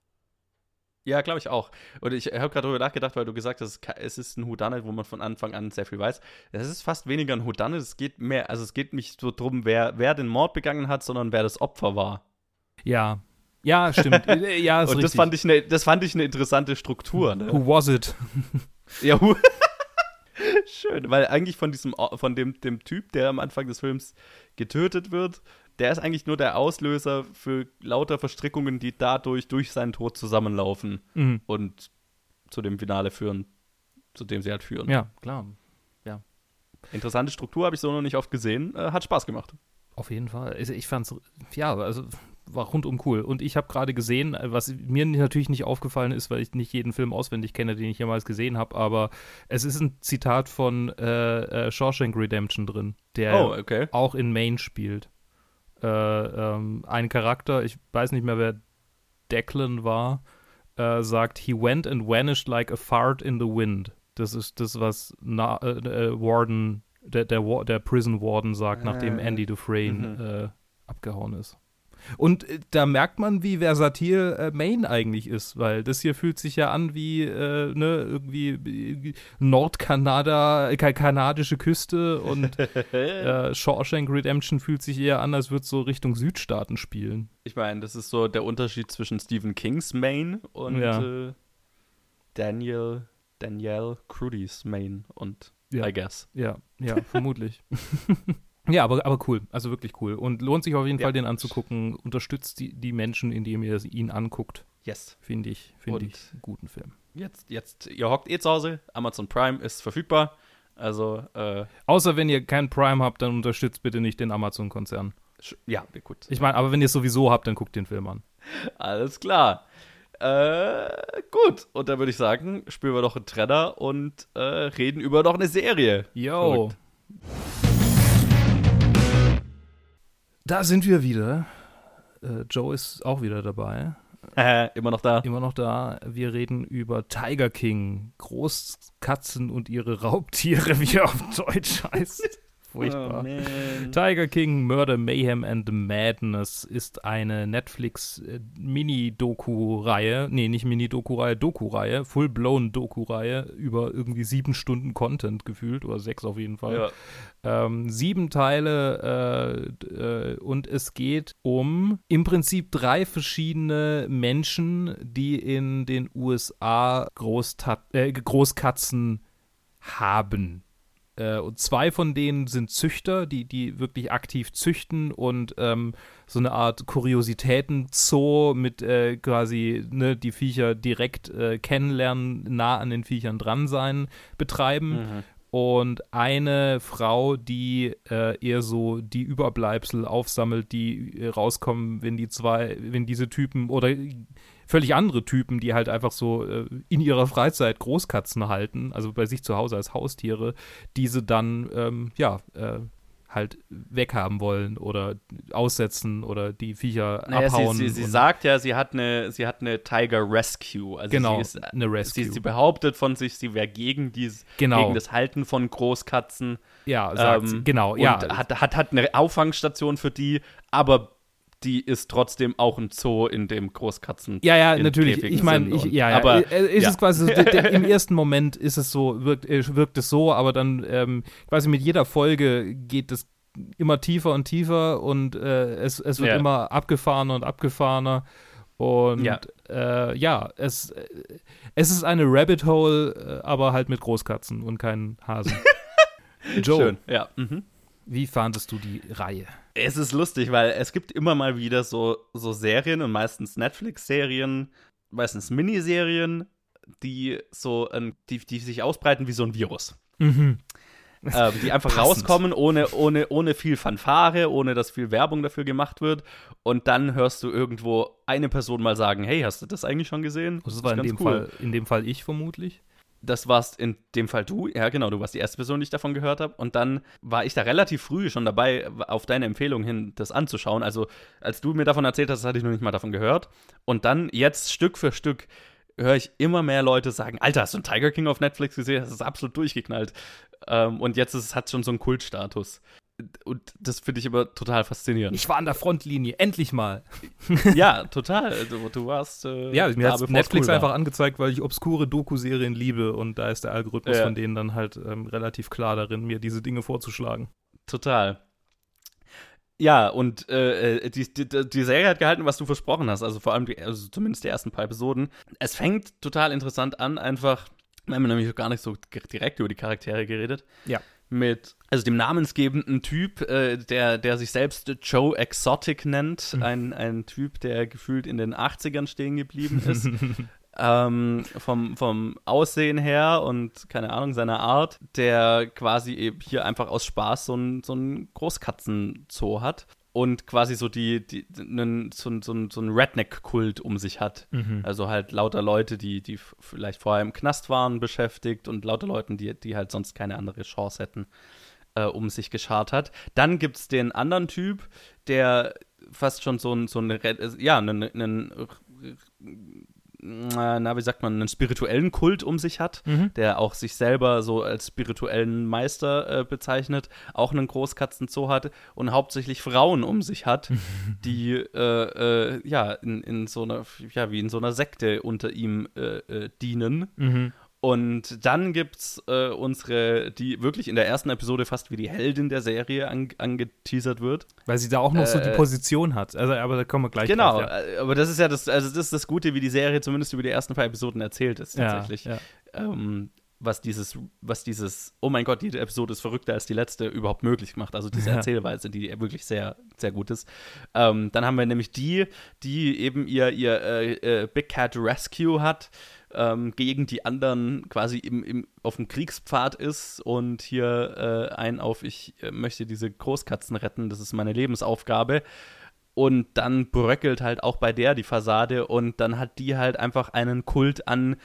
[SPEAKER 1] Ja, glaube ich auch. Und ich habe gerade darüber nachgedacht, weil du gesagt hast, es ist ein Whodunit, wo man von Anfang an sehr viel weiß. Es ist fast weniger ein Whodunit, es geht mehr, also es geht nicht so drum, wer, wer den Mord begangen hat, sondern wer das Opfer war.
[SPEAKER 2] Ja. Ja, stimmt. Äh, ja, ist
[SPEAKER 1] Und das
[SPEAKER 2] richtig.
[SPEAKER 1] fand, ich eine, das fand ich eine interessante Struktur. Ne?
[SPEAKER 2] Who was it?
[SPEAKER 1] Ja, hu- schön, weil eigentlich von diesem, von dem, dem Typ, der am Anfang des Films getötet wird, der ist eigentlich nur der Auslöser für lauter Verstrickungen, die dadurch durch seinen Tod zusammenlaufen
[SPEAKER 2] Mhm.
[SPEAKER 1] und zu dem Finale führen, zu dem sie halt führen.
[SPEAKER 2] Ja, klar.
[SPEAKER 1] Interessante Struktur, habe ich so noch nicht oft gesehen. Äh, hat Spaß gemacht.
[SPEAKER 2] Auf jeden Fall. Ich fand's, ja, also war rundum cool. Und ich habe gerade gesehen, was mir natürlich nicht aufgefallen ist, weil ich nicht jeden Film auswendig kenne, den ich jemals gesehen habe, aber es ist ein Zitat von äh, äh, Shawshank Redemption drin, der
[SPEAKER 1] Oh, okay.
[SPEAKER 2] auch in Maine spielt. Äh, ähm, ein Charakter, ich weiß nicht mehr, wer Declan war, äh, sagt, he went and vanished like a fart in the wind. Das ist das, was Na äh, äh, Warden, der, der, Wa- der Prison Warden sagt, nachdem
[SPEAKER 1] Ah.
[SPEAKER 2] Andy Dufresne
[SPEAKER 1] Mhm.
[SPEAKER 2] abgehauen ist. Und äh, da merkt man, wie versatil äh, Maine eigentlich ist, weil das hier fühlt sich ja an wie äh, ne, irgendwie äh, Nordkanada, äh, ka- kanadische Küste und äh, Shawshank Redemption fühlt sich eher an, als würde es so Richtung Südstaaten spielen.
[SPEAKER 1] Ich meine, das ist so der Unterschied zwischen Stephen Kings Main und
[SPEAKER 2] Ja.
[SPEAKER 1] äh, Daniel, Danielle Crudys Main und
[SPEAKER 2] Ja.
[SPEAKER 1] I guess.
[SPEAKER 2] Ja, ja, vermutlich. ja, aber, aber cool. Also wirklich cool. Und lohnt sich auf jeden
[SPEAKER 1] Ja.
[SPEAKER 2] Fall, den anzugucken. Unterstützt die, die Menschen, indem ihr ihn anguckt.
[SPEAKER 1] Yes.
[SPEAKER 2] Finde ich, finde ich einen guten Film.
[SPEAKER 1] Jetzt, jetzt, ihr hockt eh zu Hause. Amazon Prime ist verfügbar. Also, äh,
[SPEAKER 2] Außer wenn ihr kein Prime habt, dann unterstützt bitte nicht den Amazon-Konzern.
[SPEAKER 1] ja, gut.
[SPEAKER 2] Ich meine, aber wenn ihr es sowieso habt, dann guckt den Film an.
[SPEAKER 1] Alles klar. Äh, gut. Und dann würde ich sagen, spielen wir doch einen Trenner und äh, reden über noch eine Serie.
[SPEAKER 2] Yo.
[SPEAKER 1] Verrückt.
[SPEAKER 2] Da sind wir wieder. Äh, Joe ist auch wieder dabei.
[SPEAKER 1] Äh, immer noch da.
[SPEAKER 2] Immer noch da. Wir reden über Tiger King. Großkatzen und ihre Raubtiere, wie er auf Deutsch heißt. Furchtbar.
[SPEAKER 1] Oh.
[SPEAKER 2] Tiger King, Murder, Mayhem and Madness ist eine Netflix-Mini-Doku-Reihe, nee, nicht Mini-Doku-Reihe, Doku-Reihe, full-blown Doku-Reihe über irgendwie sieben Stunden Content gefühlt, oder sechs auf jeden Fall.
[SPEAKER 1] Ja.
[SPEAKER 2] Ähm, sieben Teile äh, äh, und es geht um im Prinzip drei verschiedene Menschen, die in den USA Großtat äh, Großkatzen haben. Äh, und zwei von denen sind Züchter, die, die wirklich aktiv züchten und ähm, so eine Art Kuriositäten-Zoo mit äh, quasi ne, die Viecher direkt äh, kennenlernen, nah an den Viechern dran sein, betreiben
[SPEAKER 1] Mhm.
[SPEAKER 2] und eine Frau, die äh, eher so die Überbleibsel aufsammelt, die äh, rauskommen, wenn die zwei, wenn diese Typen oder völlig andere Typen, die halt einfach so äh, in ihrer Freizeit Großkatzen halten, also bei sich zu Hause als Haustiere, diese dann ähm, ja äh, halt weghaben wollen oder aussetzen oder die Viecher
[SPEAKER 1] Naja, sie,
[SPEAKER 2] abhauen.
[SPEAKER 1] sie, sie
[SPEAKER 2] und-
[SPEAKER 1] sagt ja, sie hat eine, sie hat eine Tiger Rescue. Also
[SPEAKER 2] genau
[SPEAKER 1] sie, ist,
[SPEAKER 2] eine Rescue.
[SPEAKER 1] sie, sie behauptet von sich, sie wäre gegen, dies,
[SPEAKER 2] genau,
[SPEAKER 1] gegen das Halten von Großkatzen.
[SPEAKER 2] ja, sagt
[SPEAKER 1] ähm,
[SPEAKER 2] sie. genau,
[SPEAKER 1] und
[SPEAKER 2] ja,
[SPEAKER 1] hat, hat, hat eine Auffangstation für die, aber die ist trotzdem auch ein Zoo, in dem Großkatzen.
[SPEAKER 2] Ja, ja, natürlich. Ich meine, ja, ja.
[SPEAKER 1] aber,
[SPEAKER 2] äh, ist
[SPEAKER 1] ja.
[SPEAKER 2] es quasi so, der, der, im ersten Moment ist es so, wirkt, äh, wirkt es so, aber dann ähm, quasi mit jeder Folge geht es immer tiefer und tiefer und äh, es, es wird
[SPEAKER 1] Ja.
[SPEAKER 2] immer abgefahrener und abgefahrener. Und
[SPEAKER 1] Ja.
[SPEAKER 2] äh, ja es, äh, es ist eine Rabbit Hole, äh, aber halt mit Großkatzen und keinen Hasen. Joe,
[SPEAKER 1] Schön, ja. Mhm.
[SPEAKER 2] wie fandest du die Reihe?
[SPEAKER 1] Es ist lustig, weil es gibt immer mal wieder so, so Serien und meistens Netflix-Serien, meistens Miniserien, die so, die, die sich ausbreiten wie so ein Virus.
[SPEAKER 2] Mhm.
[SPEAKER 1] ähm, die einfach
[SPEAKER 2] Passend.
[SPEAKER 1] rauskommen, ohne, ohne, ohne viel Fanfare, ohne dass viel Werbung dafür gemacht wird. Und dann hörst du irgendwo eine Person mal sagen, hey, hast du das eigentlich schon gesehen?
[SPEAKER 2] Das war
[SPEAKER 1] ist
[SPEAKER 2] in dem, Fall, in dem Fall ich vermutlich.
[SPEAKER 1] Das warst in dem Fall du. Ja, genau, du warst die erste Person, die ich davon gehört habe. Und dann war ich da relativ früh schon dabei, auf deine Empfehlung hin, das anzuschauen. Also, als du mir davon erzählt hast, hatte ich noch nicht mal davon gehört. Und dann jetzt Stück für Stück höre ich immer mehr Leute sagen, Alter, hast du einen Tiger King auf Netflix gesehen? Das ist absolut durchgeknallt. Ähm, und jetzt hat es schon so einen Kultstatus. Und das finde ich immer total faszinierend.
[SPEAKER 2] Ich war an der Frontlinie, endlich mal.
[SPEAKER 1] ja, total. Du, du warst. Äh,
[SPEAKER 2] ja, mir hat Netflix
[SPEAKER 1] cool war.
[SPEAKER 2] einfach angezeigt, weil ich obskure Doku-Serien liebe und da ist der Algorithmus
[SPEAKER 1] Ja.
[SPEAKER 2] von denen dann halt ähm, relativ klar darin, mir diese Dinge vorzuschlagen.
[SPEAKER 1] Total. Ja, und äh, äh, die, die, die Serie hat gehalten, was du versprochen hast. Also vor allem, die, also zumindest die ersten paar Episoden. Es fängt total interessant an, einfach. Wir haben nämlich gar nicht so direkt über die Charaktere geredet.
[SPEAKER 2] Ja.
[SPEAKER 1] Mit, also dem namensgebenden Typ, äh, der, der sich selbst Joe Exotic nennt. Ein, ein Typ, der gefühlt in den 80ern stehen geblieben ist. ähm, vom, vom Aussehen her und keine Ahnung, seiner Art, der quasi eben hier einfach aus Spaß so ein, so ein Großkatzenzoo hat und quasi so die, die nen, so, ein- so, so ein Redneck-Kult um sich hat. Also halt lauter Leute, die, die vielleicht vorher im Knast waren, beschäftigt und lauter Leuten, die, die halt sonst keine andere Chance hätten, äh, um sich geschart hat. Dann gibt es den anderen Typ, der fast schon so ein, so ein äh, ja, einen, einen na, wie sagt man, einen spirituellen Kult um sich hat, der auch sich selber so als spirituellen Meister äh, bezeichnet, auch einen Großkatzenzoo hat und hauptsächlich Frauen um sich hat, die äh, äh, ja in, in so einer, ja, wie in so einer Sekte unter ihm äh, äh, dienen. Und dann gibt's äh, unsere, die wirklich in der ersten Episode fast wie die Heldin der Serie an, angeteasert wird.
[SPEAKER 2] Weil sie da auch noch so die
[SPEAKER 1] Äh,
[SPEAKER 2] Position hat. Also, aber da kommen wir gleich
[SPEAKER 1] Genau,
[SPEAKER 2] drauf. Ja.
[SPEAKER 1] äh, aber das ist ja das, also das ist das Gute, wie die Serie zumindest über die ersten paar Episoden erzählt ist, tatsächlich.
[SPEAKER 2] Ja, ja.
[SPEAKER 1] Ähm, was dieses, was dieses, oh mein Gott, jede Episode ist verrückter als die letzte, überhaupt möglich macht. Also diese
[SPEAKER 2] Ja.
[SPEAKER 1] Erzählweise, die wirklich sehr, sehr gut ist. Ähm, dann haben wir nämlich die, die eben ihr, ihr äh, äh, Big Cat Rescue hat, ähm, gegen die anderen quasi im, im, auf dem Kriegspfad ist und hier äh, ein auf, ich äh, möchte diese Großkatzen retten, das ist meine Lebensaufgabe. Und dann bröckelt halt auch bei der die Fassade und dann hat die halt einfach einen Kult an,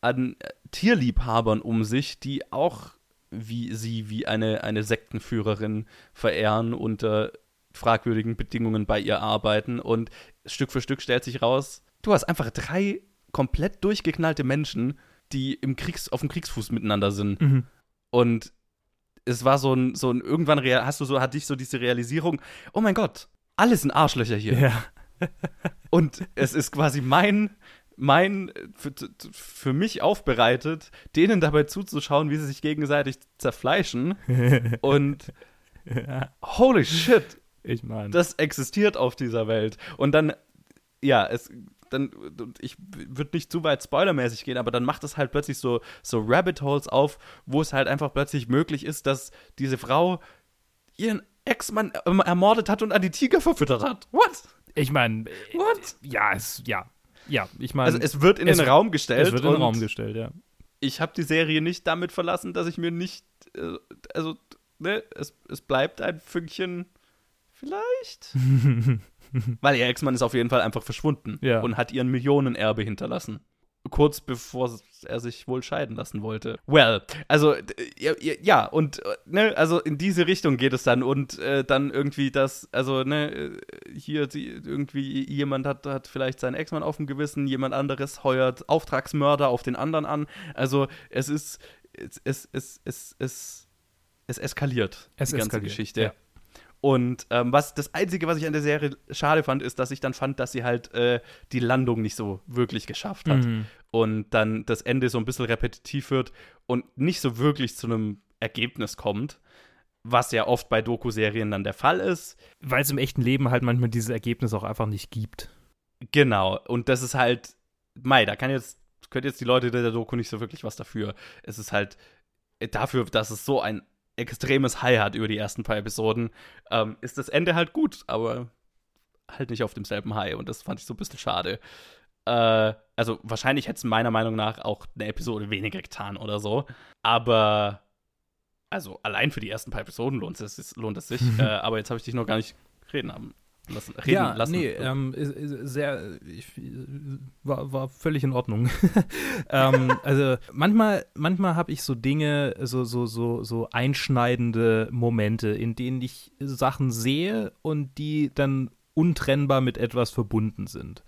[SPEAKER 1] an Tierliebhabern um sich, die auch wie sie wie eine, eine Sektenführerin verehren unter fragwürdigen Bedingungen bei ihr arbeiten. Und Stück für Stück stellt sich raus, du hast einfach drei komplett durchgeknallte Menschen, die im Kriegs, auf dem Kriegsfuß miteinander sind.
[SPEAKER 2] Mhm.
[SPEAKER 1] Und es war so ein, so ein, irgendwann hast du so, hatte ich so diese Realisierung, oh mein Gott, alle sind Arschlöcher hier.
[SPEAKER 2] Ja.
[SPEAKER 1] Und es ist quasi mein, mein, für, für mich aufbereitet, denen dabei zuzuschauen, wie sie sich gegenseitig zerfleischen. Und holy shit,
[SPEAKER 2] Ich meine.
[SPEAKER 1] das existiert auf dieser Welt. Und dann, ja, es, dann, ich würde nicht zu weit spoilermäßig gehen, aber dann macht es halt plötzlich so, so Rabbit Holes auf, wo es halt einfach plötzlich möglich ist, dass diese Frau ihren Ex-Mann ähm, ermordet hat und an die Tiger verfüttert hat. What?
[SPEAKER 2] Ich meine,
[SPEAKER 1] What?
[SPEAKER 2] ja, es, ja. Ja, ich meine.
[SPEAKER 1] Also es wird in
[SPEAKER 2] es-
[SPEAKER 1] den Raum gestellt.
[SPEAKER 2] es wird in den Raum gestellt, ja.
[SPEAKER 1] Ich habe die Serie nicht damit verlassen, dass ich mir nicht, äh, also, ne, es, es bleibt ein Fünkchen vielleicht. Weil ihr Ex-Mann ist auf jeden Fall einfach verschwunden
[SPEAKER 2] Ja.
[SPEAKER 1] und hat ihren Millionenerbe hinterlassen. Kurz bevor er sich wohl scheiden lassen wollte. Well, also, ja, und, äh, ne, also in diese Richtung geht es dann und äh, dann irgendwie das, also, ne, äh, hier die, irgendwie jemand hat, hat vielleicht seinen Ex-Mann auf dem Gewissen, jemand anderes heuert Auftragsmörder auf den anderen an. Also, es ist, es, es, es, es, es, es eskaliert,
[SPEAKER 2] Es
[SPEAKER 1] die ganze
[SPEAKER 2] eskaliert,
[SPEAKER 1] Geschichte.
[SPEAKER 2] ja.
[SPEAKER 1] Und ähm, was das Einzige, was ich an der Serie schade fand, ist, dass ich dann fand, dass sie halt äh, die Landung nicht so wirklich geschafft hat.
[SPEAKER 2] Mhm.
[SPEAKER 1] Und dann das Ende so ein bisschen repetitiv wird und nicht so wirklich zu einem Ergebnis kommt. Was ja oft bei Doku-Serien dann der Fall ist.
[SPEAKER 2] Weil es im echten Leben halt manchmal dieses Ergebnis auch einfach nicht gibt.
[SPEAKER 1] Genau. Und das ist halt, Mai, da kann jetzt, können jetzt die Leute der Doku nicht so wirklich was dafür. Es ist halt äh, dafür, dass es so ein extremes High hat über die ersten paar Episoden, ähm, ist das Ende halt gut, aber halt nicht auf demselben High. Und das fand ich so ein bisschen schade. Äh, also wahrscheinlich hätte es meiner Meinung nach auch eine Episode weniger getan oder so. Aber also allein für die ersten paar Episoden lohnt es, lohnt es sich. äh, aber jetzt habe ich dich noch gar nicht reden haben lassen. Reden
[SPEAKER 2] ja,
[SPEAKER 1] lassen.
[SPEAKER 2] nee, ähm, sehr, ich, war, war völlig in Ordnung. ähm, also manchmal, manchmal habe ich so Dinge, so, so, so, so einschneidende Momente, in denen ich Sachen sehe und die dann untrennbar mit etwas verbunden sind.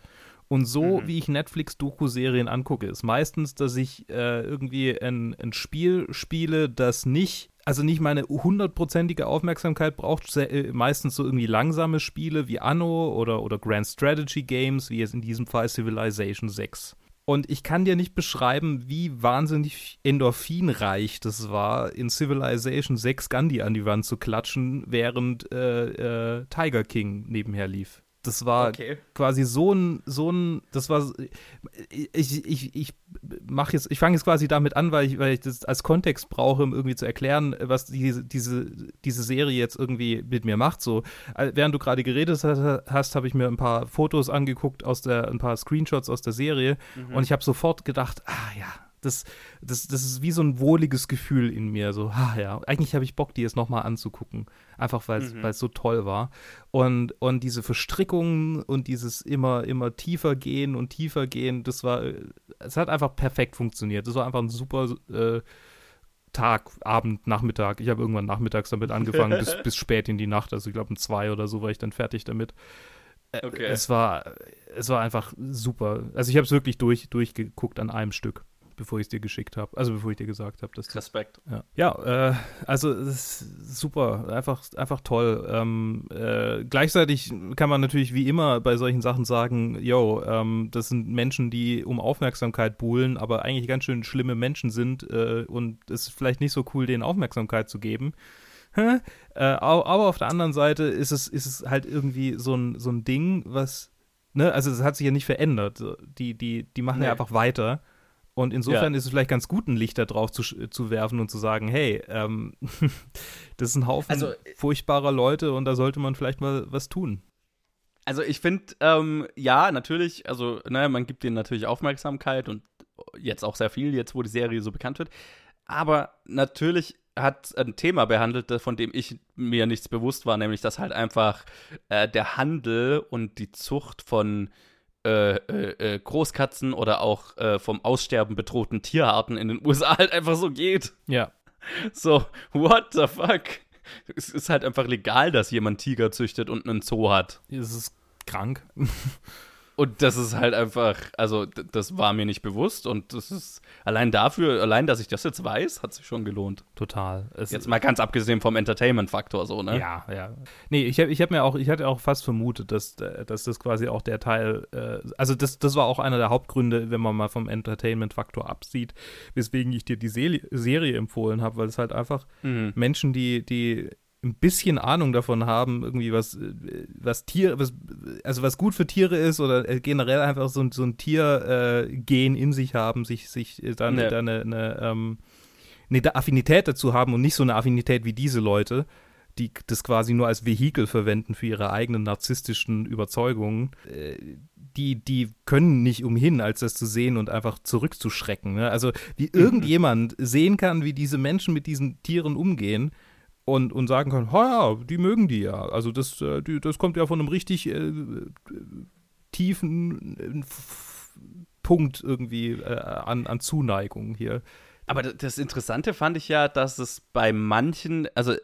[SPEAKER 2] Und so,
[SPEAKER 1] Mhm.
[SPEAKER 2] wie ich Netflix-Doku-Serien angucke, ist meistens, dass ich äh, irgendwie ein, ein Spiel spiele, das nicht, also nicht meine hundertprozentige Aufmerksamkeit braucht, äh, meistens so irgendwie langsame Spiele wie Anno oder, oder Grand Strategy Games, wie jetzt in diesem Fall Civilization 6. Und ich kann dir nicht beschreiben, wie wahnsinnig endorphinreich das war, in Civilization 6 Gandhi an die Wand zu klatschen, während äh, äh, Tiger King nebenher lief. Das war
[SPEAKER 1] Okay.
[SPEAKER 2] quasi so ein, so ein, das war, ich, ich, ich mache jetzt, ich fange jetzt quasi damit an, weil ich, weil ich das als Kontext brauche, um irgendwie zu erklären, was diese, diese, diese Serie jetzt irgendwie mit mir macht. So, Äh, während du gerade geredet hast, hast habe ich mir ein paar Fotos angeguckt aus der, ein paar Screenshots aus der Serie und ich habe sofort gedacht, ah ja, das, das, das ist wie so ein wohliges Gefühl in mir. So, ah ja, eigentlich habe ich Bock, die jetzt nochmal anzugucken. Einfach weil es
[SPEAKER 1] Mhm.
[SPEAKER 2] so toll war. Und, und diese Verstrickungen und dieses immer, immer tiefer gehen und tiefer gehen, das war, es hat einfach perfekt funktioniert. Das war einfach ein super äh, Tag, Abend, Nachmittag. Ich habe irgendwann nachmittags damit angefangen, bis, bis spät in die Nacht. Also ich glaube um zwei oder so war ich dann fertig damit. Äh,
[SPEAKER 1] Okay.
[SPEAKER 2] Es war, es war einfach super. Also ich habe es wirklich durch, durchgeguckt an einem Stück, bevor ich es dir geschickt habe. Also bevor ich dir gesagt habe, dass das
[SPEAKER 1] Respekt.
[SPEAKER 2] ja, ja äh, also es ist super, einfach, einfach toll. Ähm, äh, gleichzeitig kann man natürlich wie immer bei solchen Sachen sagen, yo, ähm, das sind Menschen, die um Aufmerksamkeit buhlen, aber eigentlich ganz schön schlimme Menschen sind äh, und es ist vielleicht nicht so cool, denen Aufmerksamkeit zu geben. Äh, aber auf der anderen Seite ist es, ist es halt irgendwie so ein, so ein Ding, was, ne, also es hat sich ja nicht verändert. Die, die, die machen ja
[SPEAKER 1] Nee.
[SPEAKER 2] einfach weiter. Und insofern
[SPEAKER 1] Ja.
[SPEAKER 2] ist es vielleicht ganz gut, ein Licht da drauf zu, sch- zu werfen und zu sagen, hey, ähm, das ist ein Haufen
[SPEAKER 1] Also,
[SPEAKER 2] furchtbarer Leute und da sollte man vielleicht mal was tun.
[SPEAKER 1] Also ich finde, ähm, ja, natürlich, also, naja, man gibt denen natürlich Aufmerksamkeit und jetzt auch sehr viel, jetzt wo die Serie so bekannt wird. Aber natürlich hat ein Thema behandelt, von dem ich mir nichts bewusst war, nämlich dass halt einfach äh, der Handel und die Zucht von äh, äh, äh, Großkatzen oder auch äh, vom Aussterben bedrohten Tierarten in den USA halt einfach so geht.
[SPEAKER 2] Ja.
[SPEAKER 1] So, what the fuck? Es ist halt einfach legal, dass jemand Tiger züchtet und einen Zoo hat.
[SPEAKER 2] Es ist krank.
[SPEAKER 1] Und das ist halt einfach, also das war mir nicht bewusst und das ist allein dafür, allein, dass ich das jetzt weiß, hat sich schon gelohnt.
[SPEAKER 2] Total. Es
[SPEAKER 1] Jetzt mal ganz abgesehen vom Entertainment-Faktor so, ne?
[SPEAKER 2] Ja, ja. Nee, ich habe ich hab mir auch, ich hatte auch fast vermutet, dass, äh, dass das quasi auch der Teil, äh, also das, das war auch einer der Hauptgründe, wenn man mal vom Entertainment-Faktor absieht, weswegen ich dir die Seli- Serie empfohlen habe, weil es halt einfach
[SPEAKER 1] Mhm.
[SPEAKER 2] Menschen, die, die ein bisschen Ahnung davon haben, irgendwie was, äh, was Tier, was, also was gut für Tiere ist oder äh, generell einfach so, ein- so ein Tier-Gen in sich haben, sich, sich äh, dann,
[SPEAKER 1] Ja.
[SPEAKER 2] dann eine, eine, ähm, eine Affinität dazu haben und nicht so eine Affinität wie diese Leute, die das quasi nur als Vehikel verwenden für ihre eigenen narzisstischen Überzeugungen, äh, die, die können nicht umhin, als das zu sehen und einfach zurückzuschrecken. Ne? Also wie irgendjemand sehen kann, wie diese Menschen mit diesen Tieren umgehen und, und sagen kann, "Ha, ja, die mögen die ja. Also das, äh, die, das kommt ja von einem richtig äh, tiefen Punkt irgendwie äh, an, an Zuneigung hier.
[SPEAKER 1] Aber das Interessante fand ich ja, dass es bei manchen, also äh,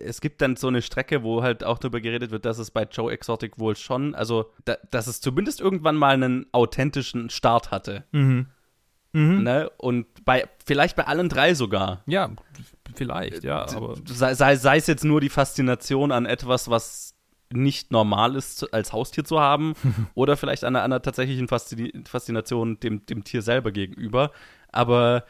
[SPEAKER 1] es gibt dann so eine Strecke, wo halt auch darüber geredet wird, dass es bei Joe Exotic wohl schon, also da, dass es zumindest irgendwann mal einen authentischen Start hatte.
[SPEAKER 2] Mhm. Mhm.
[SPEAKER 1] Ne? Und bei, vielleicht bei allen drei sogar.
[SPEAKER 2] Ja, vielleicht, ja, aber
[SPEAKER 1] sei, sei, sei es jetzt nur die Faszination an etwas, was nicht normal ist, als Haustier zu haben, oder vielleicht an einer, einer tatsächlichen Faszination dem, dem Tier selber gegenüber. Aber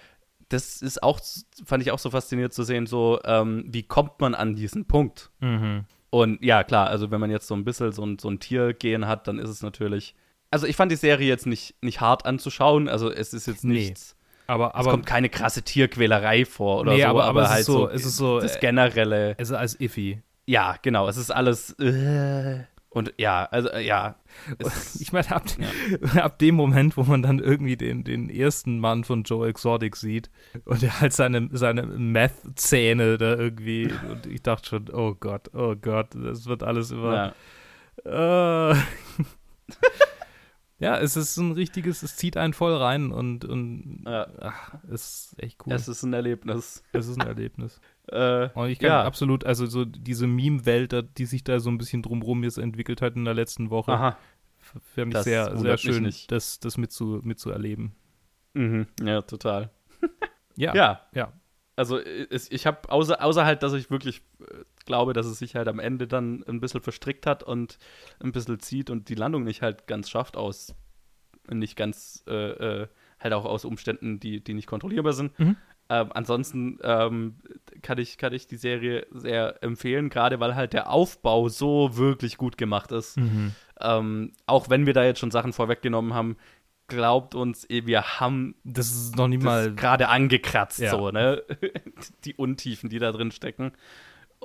[SPEAKER 1] das ist auch, fand ich auch so faszinierend zu sehen, so, ähm, wie kommt man an diesen Punkt?
[SPEAKER 2] mhm.
[SPEAKER 1] Und ja, klar, also wenn man jetzt so ein bisschen so ein, so ein Tiergehen hat, dann ist es natürlich. Also ich fand die Serie jetzt nicht, nicht hart anzuschauen, also es ist jetzt
[SPEAKER 2] Nee.
[SPEAKER 1] nichts.
[SPEAKER 2] aber,
[SPEAKER 1] es
[SPEAKER 2] aber
[SPEAKER 1] kommt keine krasse Tierquälerei vor oder
[SPEAKER 2] Nee,
[SPEAKER 1] so,
[SPEAKER 2] aber-
[SPEAKER 1] aber,
[SPEAKER 2] aber
[SPEAKER 1] halt
[SPEAKER 2] so-
[SPEAKER 1] so,
[SPEAKER 2] es ist so,
[SPEAKER 1] das
[SPEAKER 2] äh,
[SPEAKER 1] generelle.
[SPEAKER 2] es ist als iffy.
[SPEAKER 1] Ja, genau, es ist alles. Äh, und ja, also äh, ja. Es,
[SPEAKER 2] Ich meine, ab, ab dem Moment, wo man dann irgendwie den, den ersten Mann von Joe Exotic sieht und er halt seine, seine Meth-Zähne da irgendwie, und ich dachte schon, oh Gott, oh Gott, das wird alles immer.
[SPEAKER 1] ja.
[SPEAKER 2] Äh. ja, es ist ein richtiges, es zieht einen voll rein und, und
[SPEAKER 1] Ja.
[SPEAKER 2] ach, es ist echt cool.
[SPEAKER 1] Es ist ein Erlebnis.
[SPEAKER 2] es ist ein Erlebnis.
[SPEAKER 1] Äh,
[SPEAKER 2] Und ich kann
[SPEAKER 1] Ja.
[SPEAKER 2] absolut, also so diese Meme-Welt, die sich da so ein bisschen drumrum jetzt entwickelt hat in der letzten Woche,
[SPEAKER 1] aha.
[SPEAKER 2] Fände ich sehr, sehr schön, das, das mitzu, mitzuerleben.
[SPEAKER 1] Mhm. Ja, total.
[SPEAKER 2] Ja,
[SPEAKER 1] Ja,
[SPEAKER 2] ja.
[SPEAKER 1] also es, ich habe, außer, außer halt, dass ich wirklich äh, glaube, dass es sich halt am Ende dann ein bisschen verstrickt hat und ein bisschen zieht und die Landung nicht halt ganz schafft aus, nicht ganz, äh, äh, halt auch aus Umständen, die, die nicht kontrollierbar sind.
[SPEAKER 2] Mhm.
[SPEAKER 1] Ähm, ansonsten ähm, kann, ich, kann ich die Serie sehr empfehlen, gerade weil halt der Aufbau so wirklich gut gemacht ist.
[SPEAKER 2] Mhm.
[SPEAKER 1] Ähm, auch wenn wir da jetzt schon Sachen vorweggenommen haben, glaubt uns, eh, wir haben
[SPEAKER 2] Das ist noch
[SPEAKER 1] das
[SPEAKER 2] mal.
[SPEAKER 1] gerade angekratzt,
[SPEAKER 2] Ja.
[SPEAKER 1] so, ne? die Untiefen, die da drin stecken.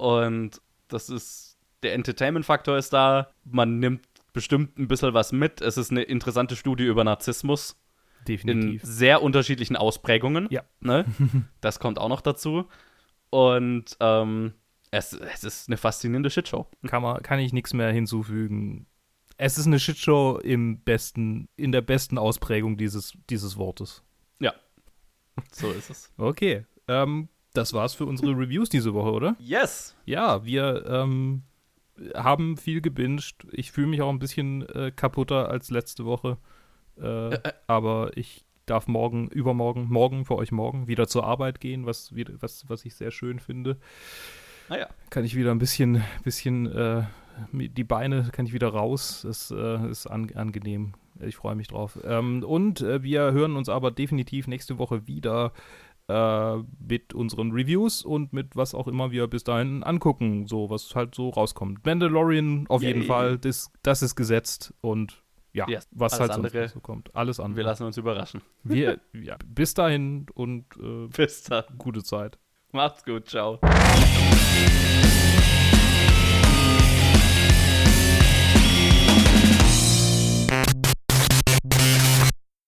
[SPEAKER 1] Und das ist, der Entertainment-Faktor ist da. Man nimmt bestimmt ein bisschen was mit. Es ist eine interessante Studie über Narzissmus in
[SPEAKER 2] Definitiv.
[SPEAKER 1] sehr unterschiedlichen Ausprägungen.
[SPEAKER 2] Ja.
[SPEAKER 1] Ne? Das kommt auch noch dazu. Und ähm, es, es ist eine faszinierende Shitshow.
[SPEAKER 2] Kann, man, kann ich nichts mehr hinzufügen. Es ist eine Shitshow im besten, in der besten Ausprägung dieses, dieses Wortes.
[SPEAKER 1] So ist es.
[SPEAKER 2] Okay. Ähm, das war's für unsere Reviews diese Woche, oder?
[SPEAKER 1] Yes!
[SPEAKER 2] Ja, wir ähm, haben viel gebinged. Ich fühle mich auch ein bisschen äh, kaputter als letzte Woche. Äh, aber ich darf morgen, übermorgen, morgen für euch morgen wieder zur Arbeit gehen, was, was, was ich sehr schön finde.
[SPEAKER 1] Naja.
[SPEAKER 2] Kann ich wieder ein bisschen, bisschen äh, die Beine kann ich wieder raus. Das äh, ist an, angenehm. Ich freue mich drauf. Ähm, und äh, wir hören uns aber definitiv nächste Woche wieder äh, mit unseren Reviews und mit was auch immer wir bis dahin angucken, so was halt so rauskommt. Mandalorian auf jeden
[SPEAKER 1] Yay.
[SPEAKER 2] Fall, das, das ist gesetzt und ja,
[SPEAKER 1] Yes.
[SPEAKER 2] was halt
[SPEAKER 1] andere-
[SPEAKER 2] so kommt. Alles
[SPEAKER 1] Wir
[SPEAKER 2] andere.
[SPEAKER 1] lassen uns überraschen.
[SPEAKER 2] Wir, ja, bis dahin und äh,
[SPEAKER 1] Bis dann.
[SPEAKER 2] gute Zeit.
[SPEAKER 1] Macht's gut. Ciao.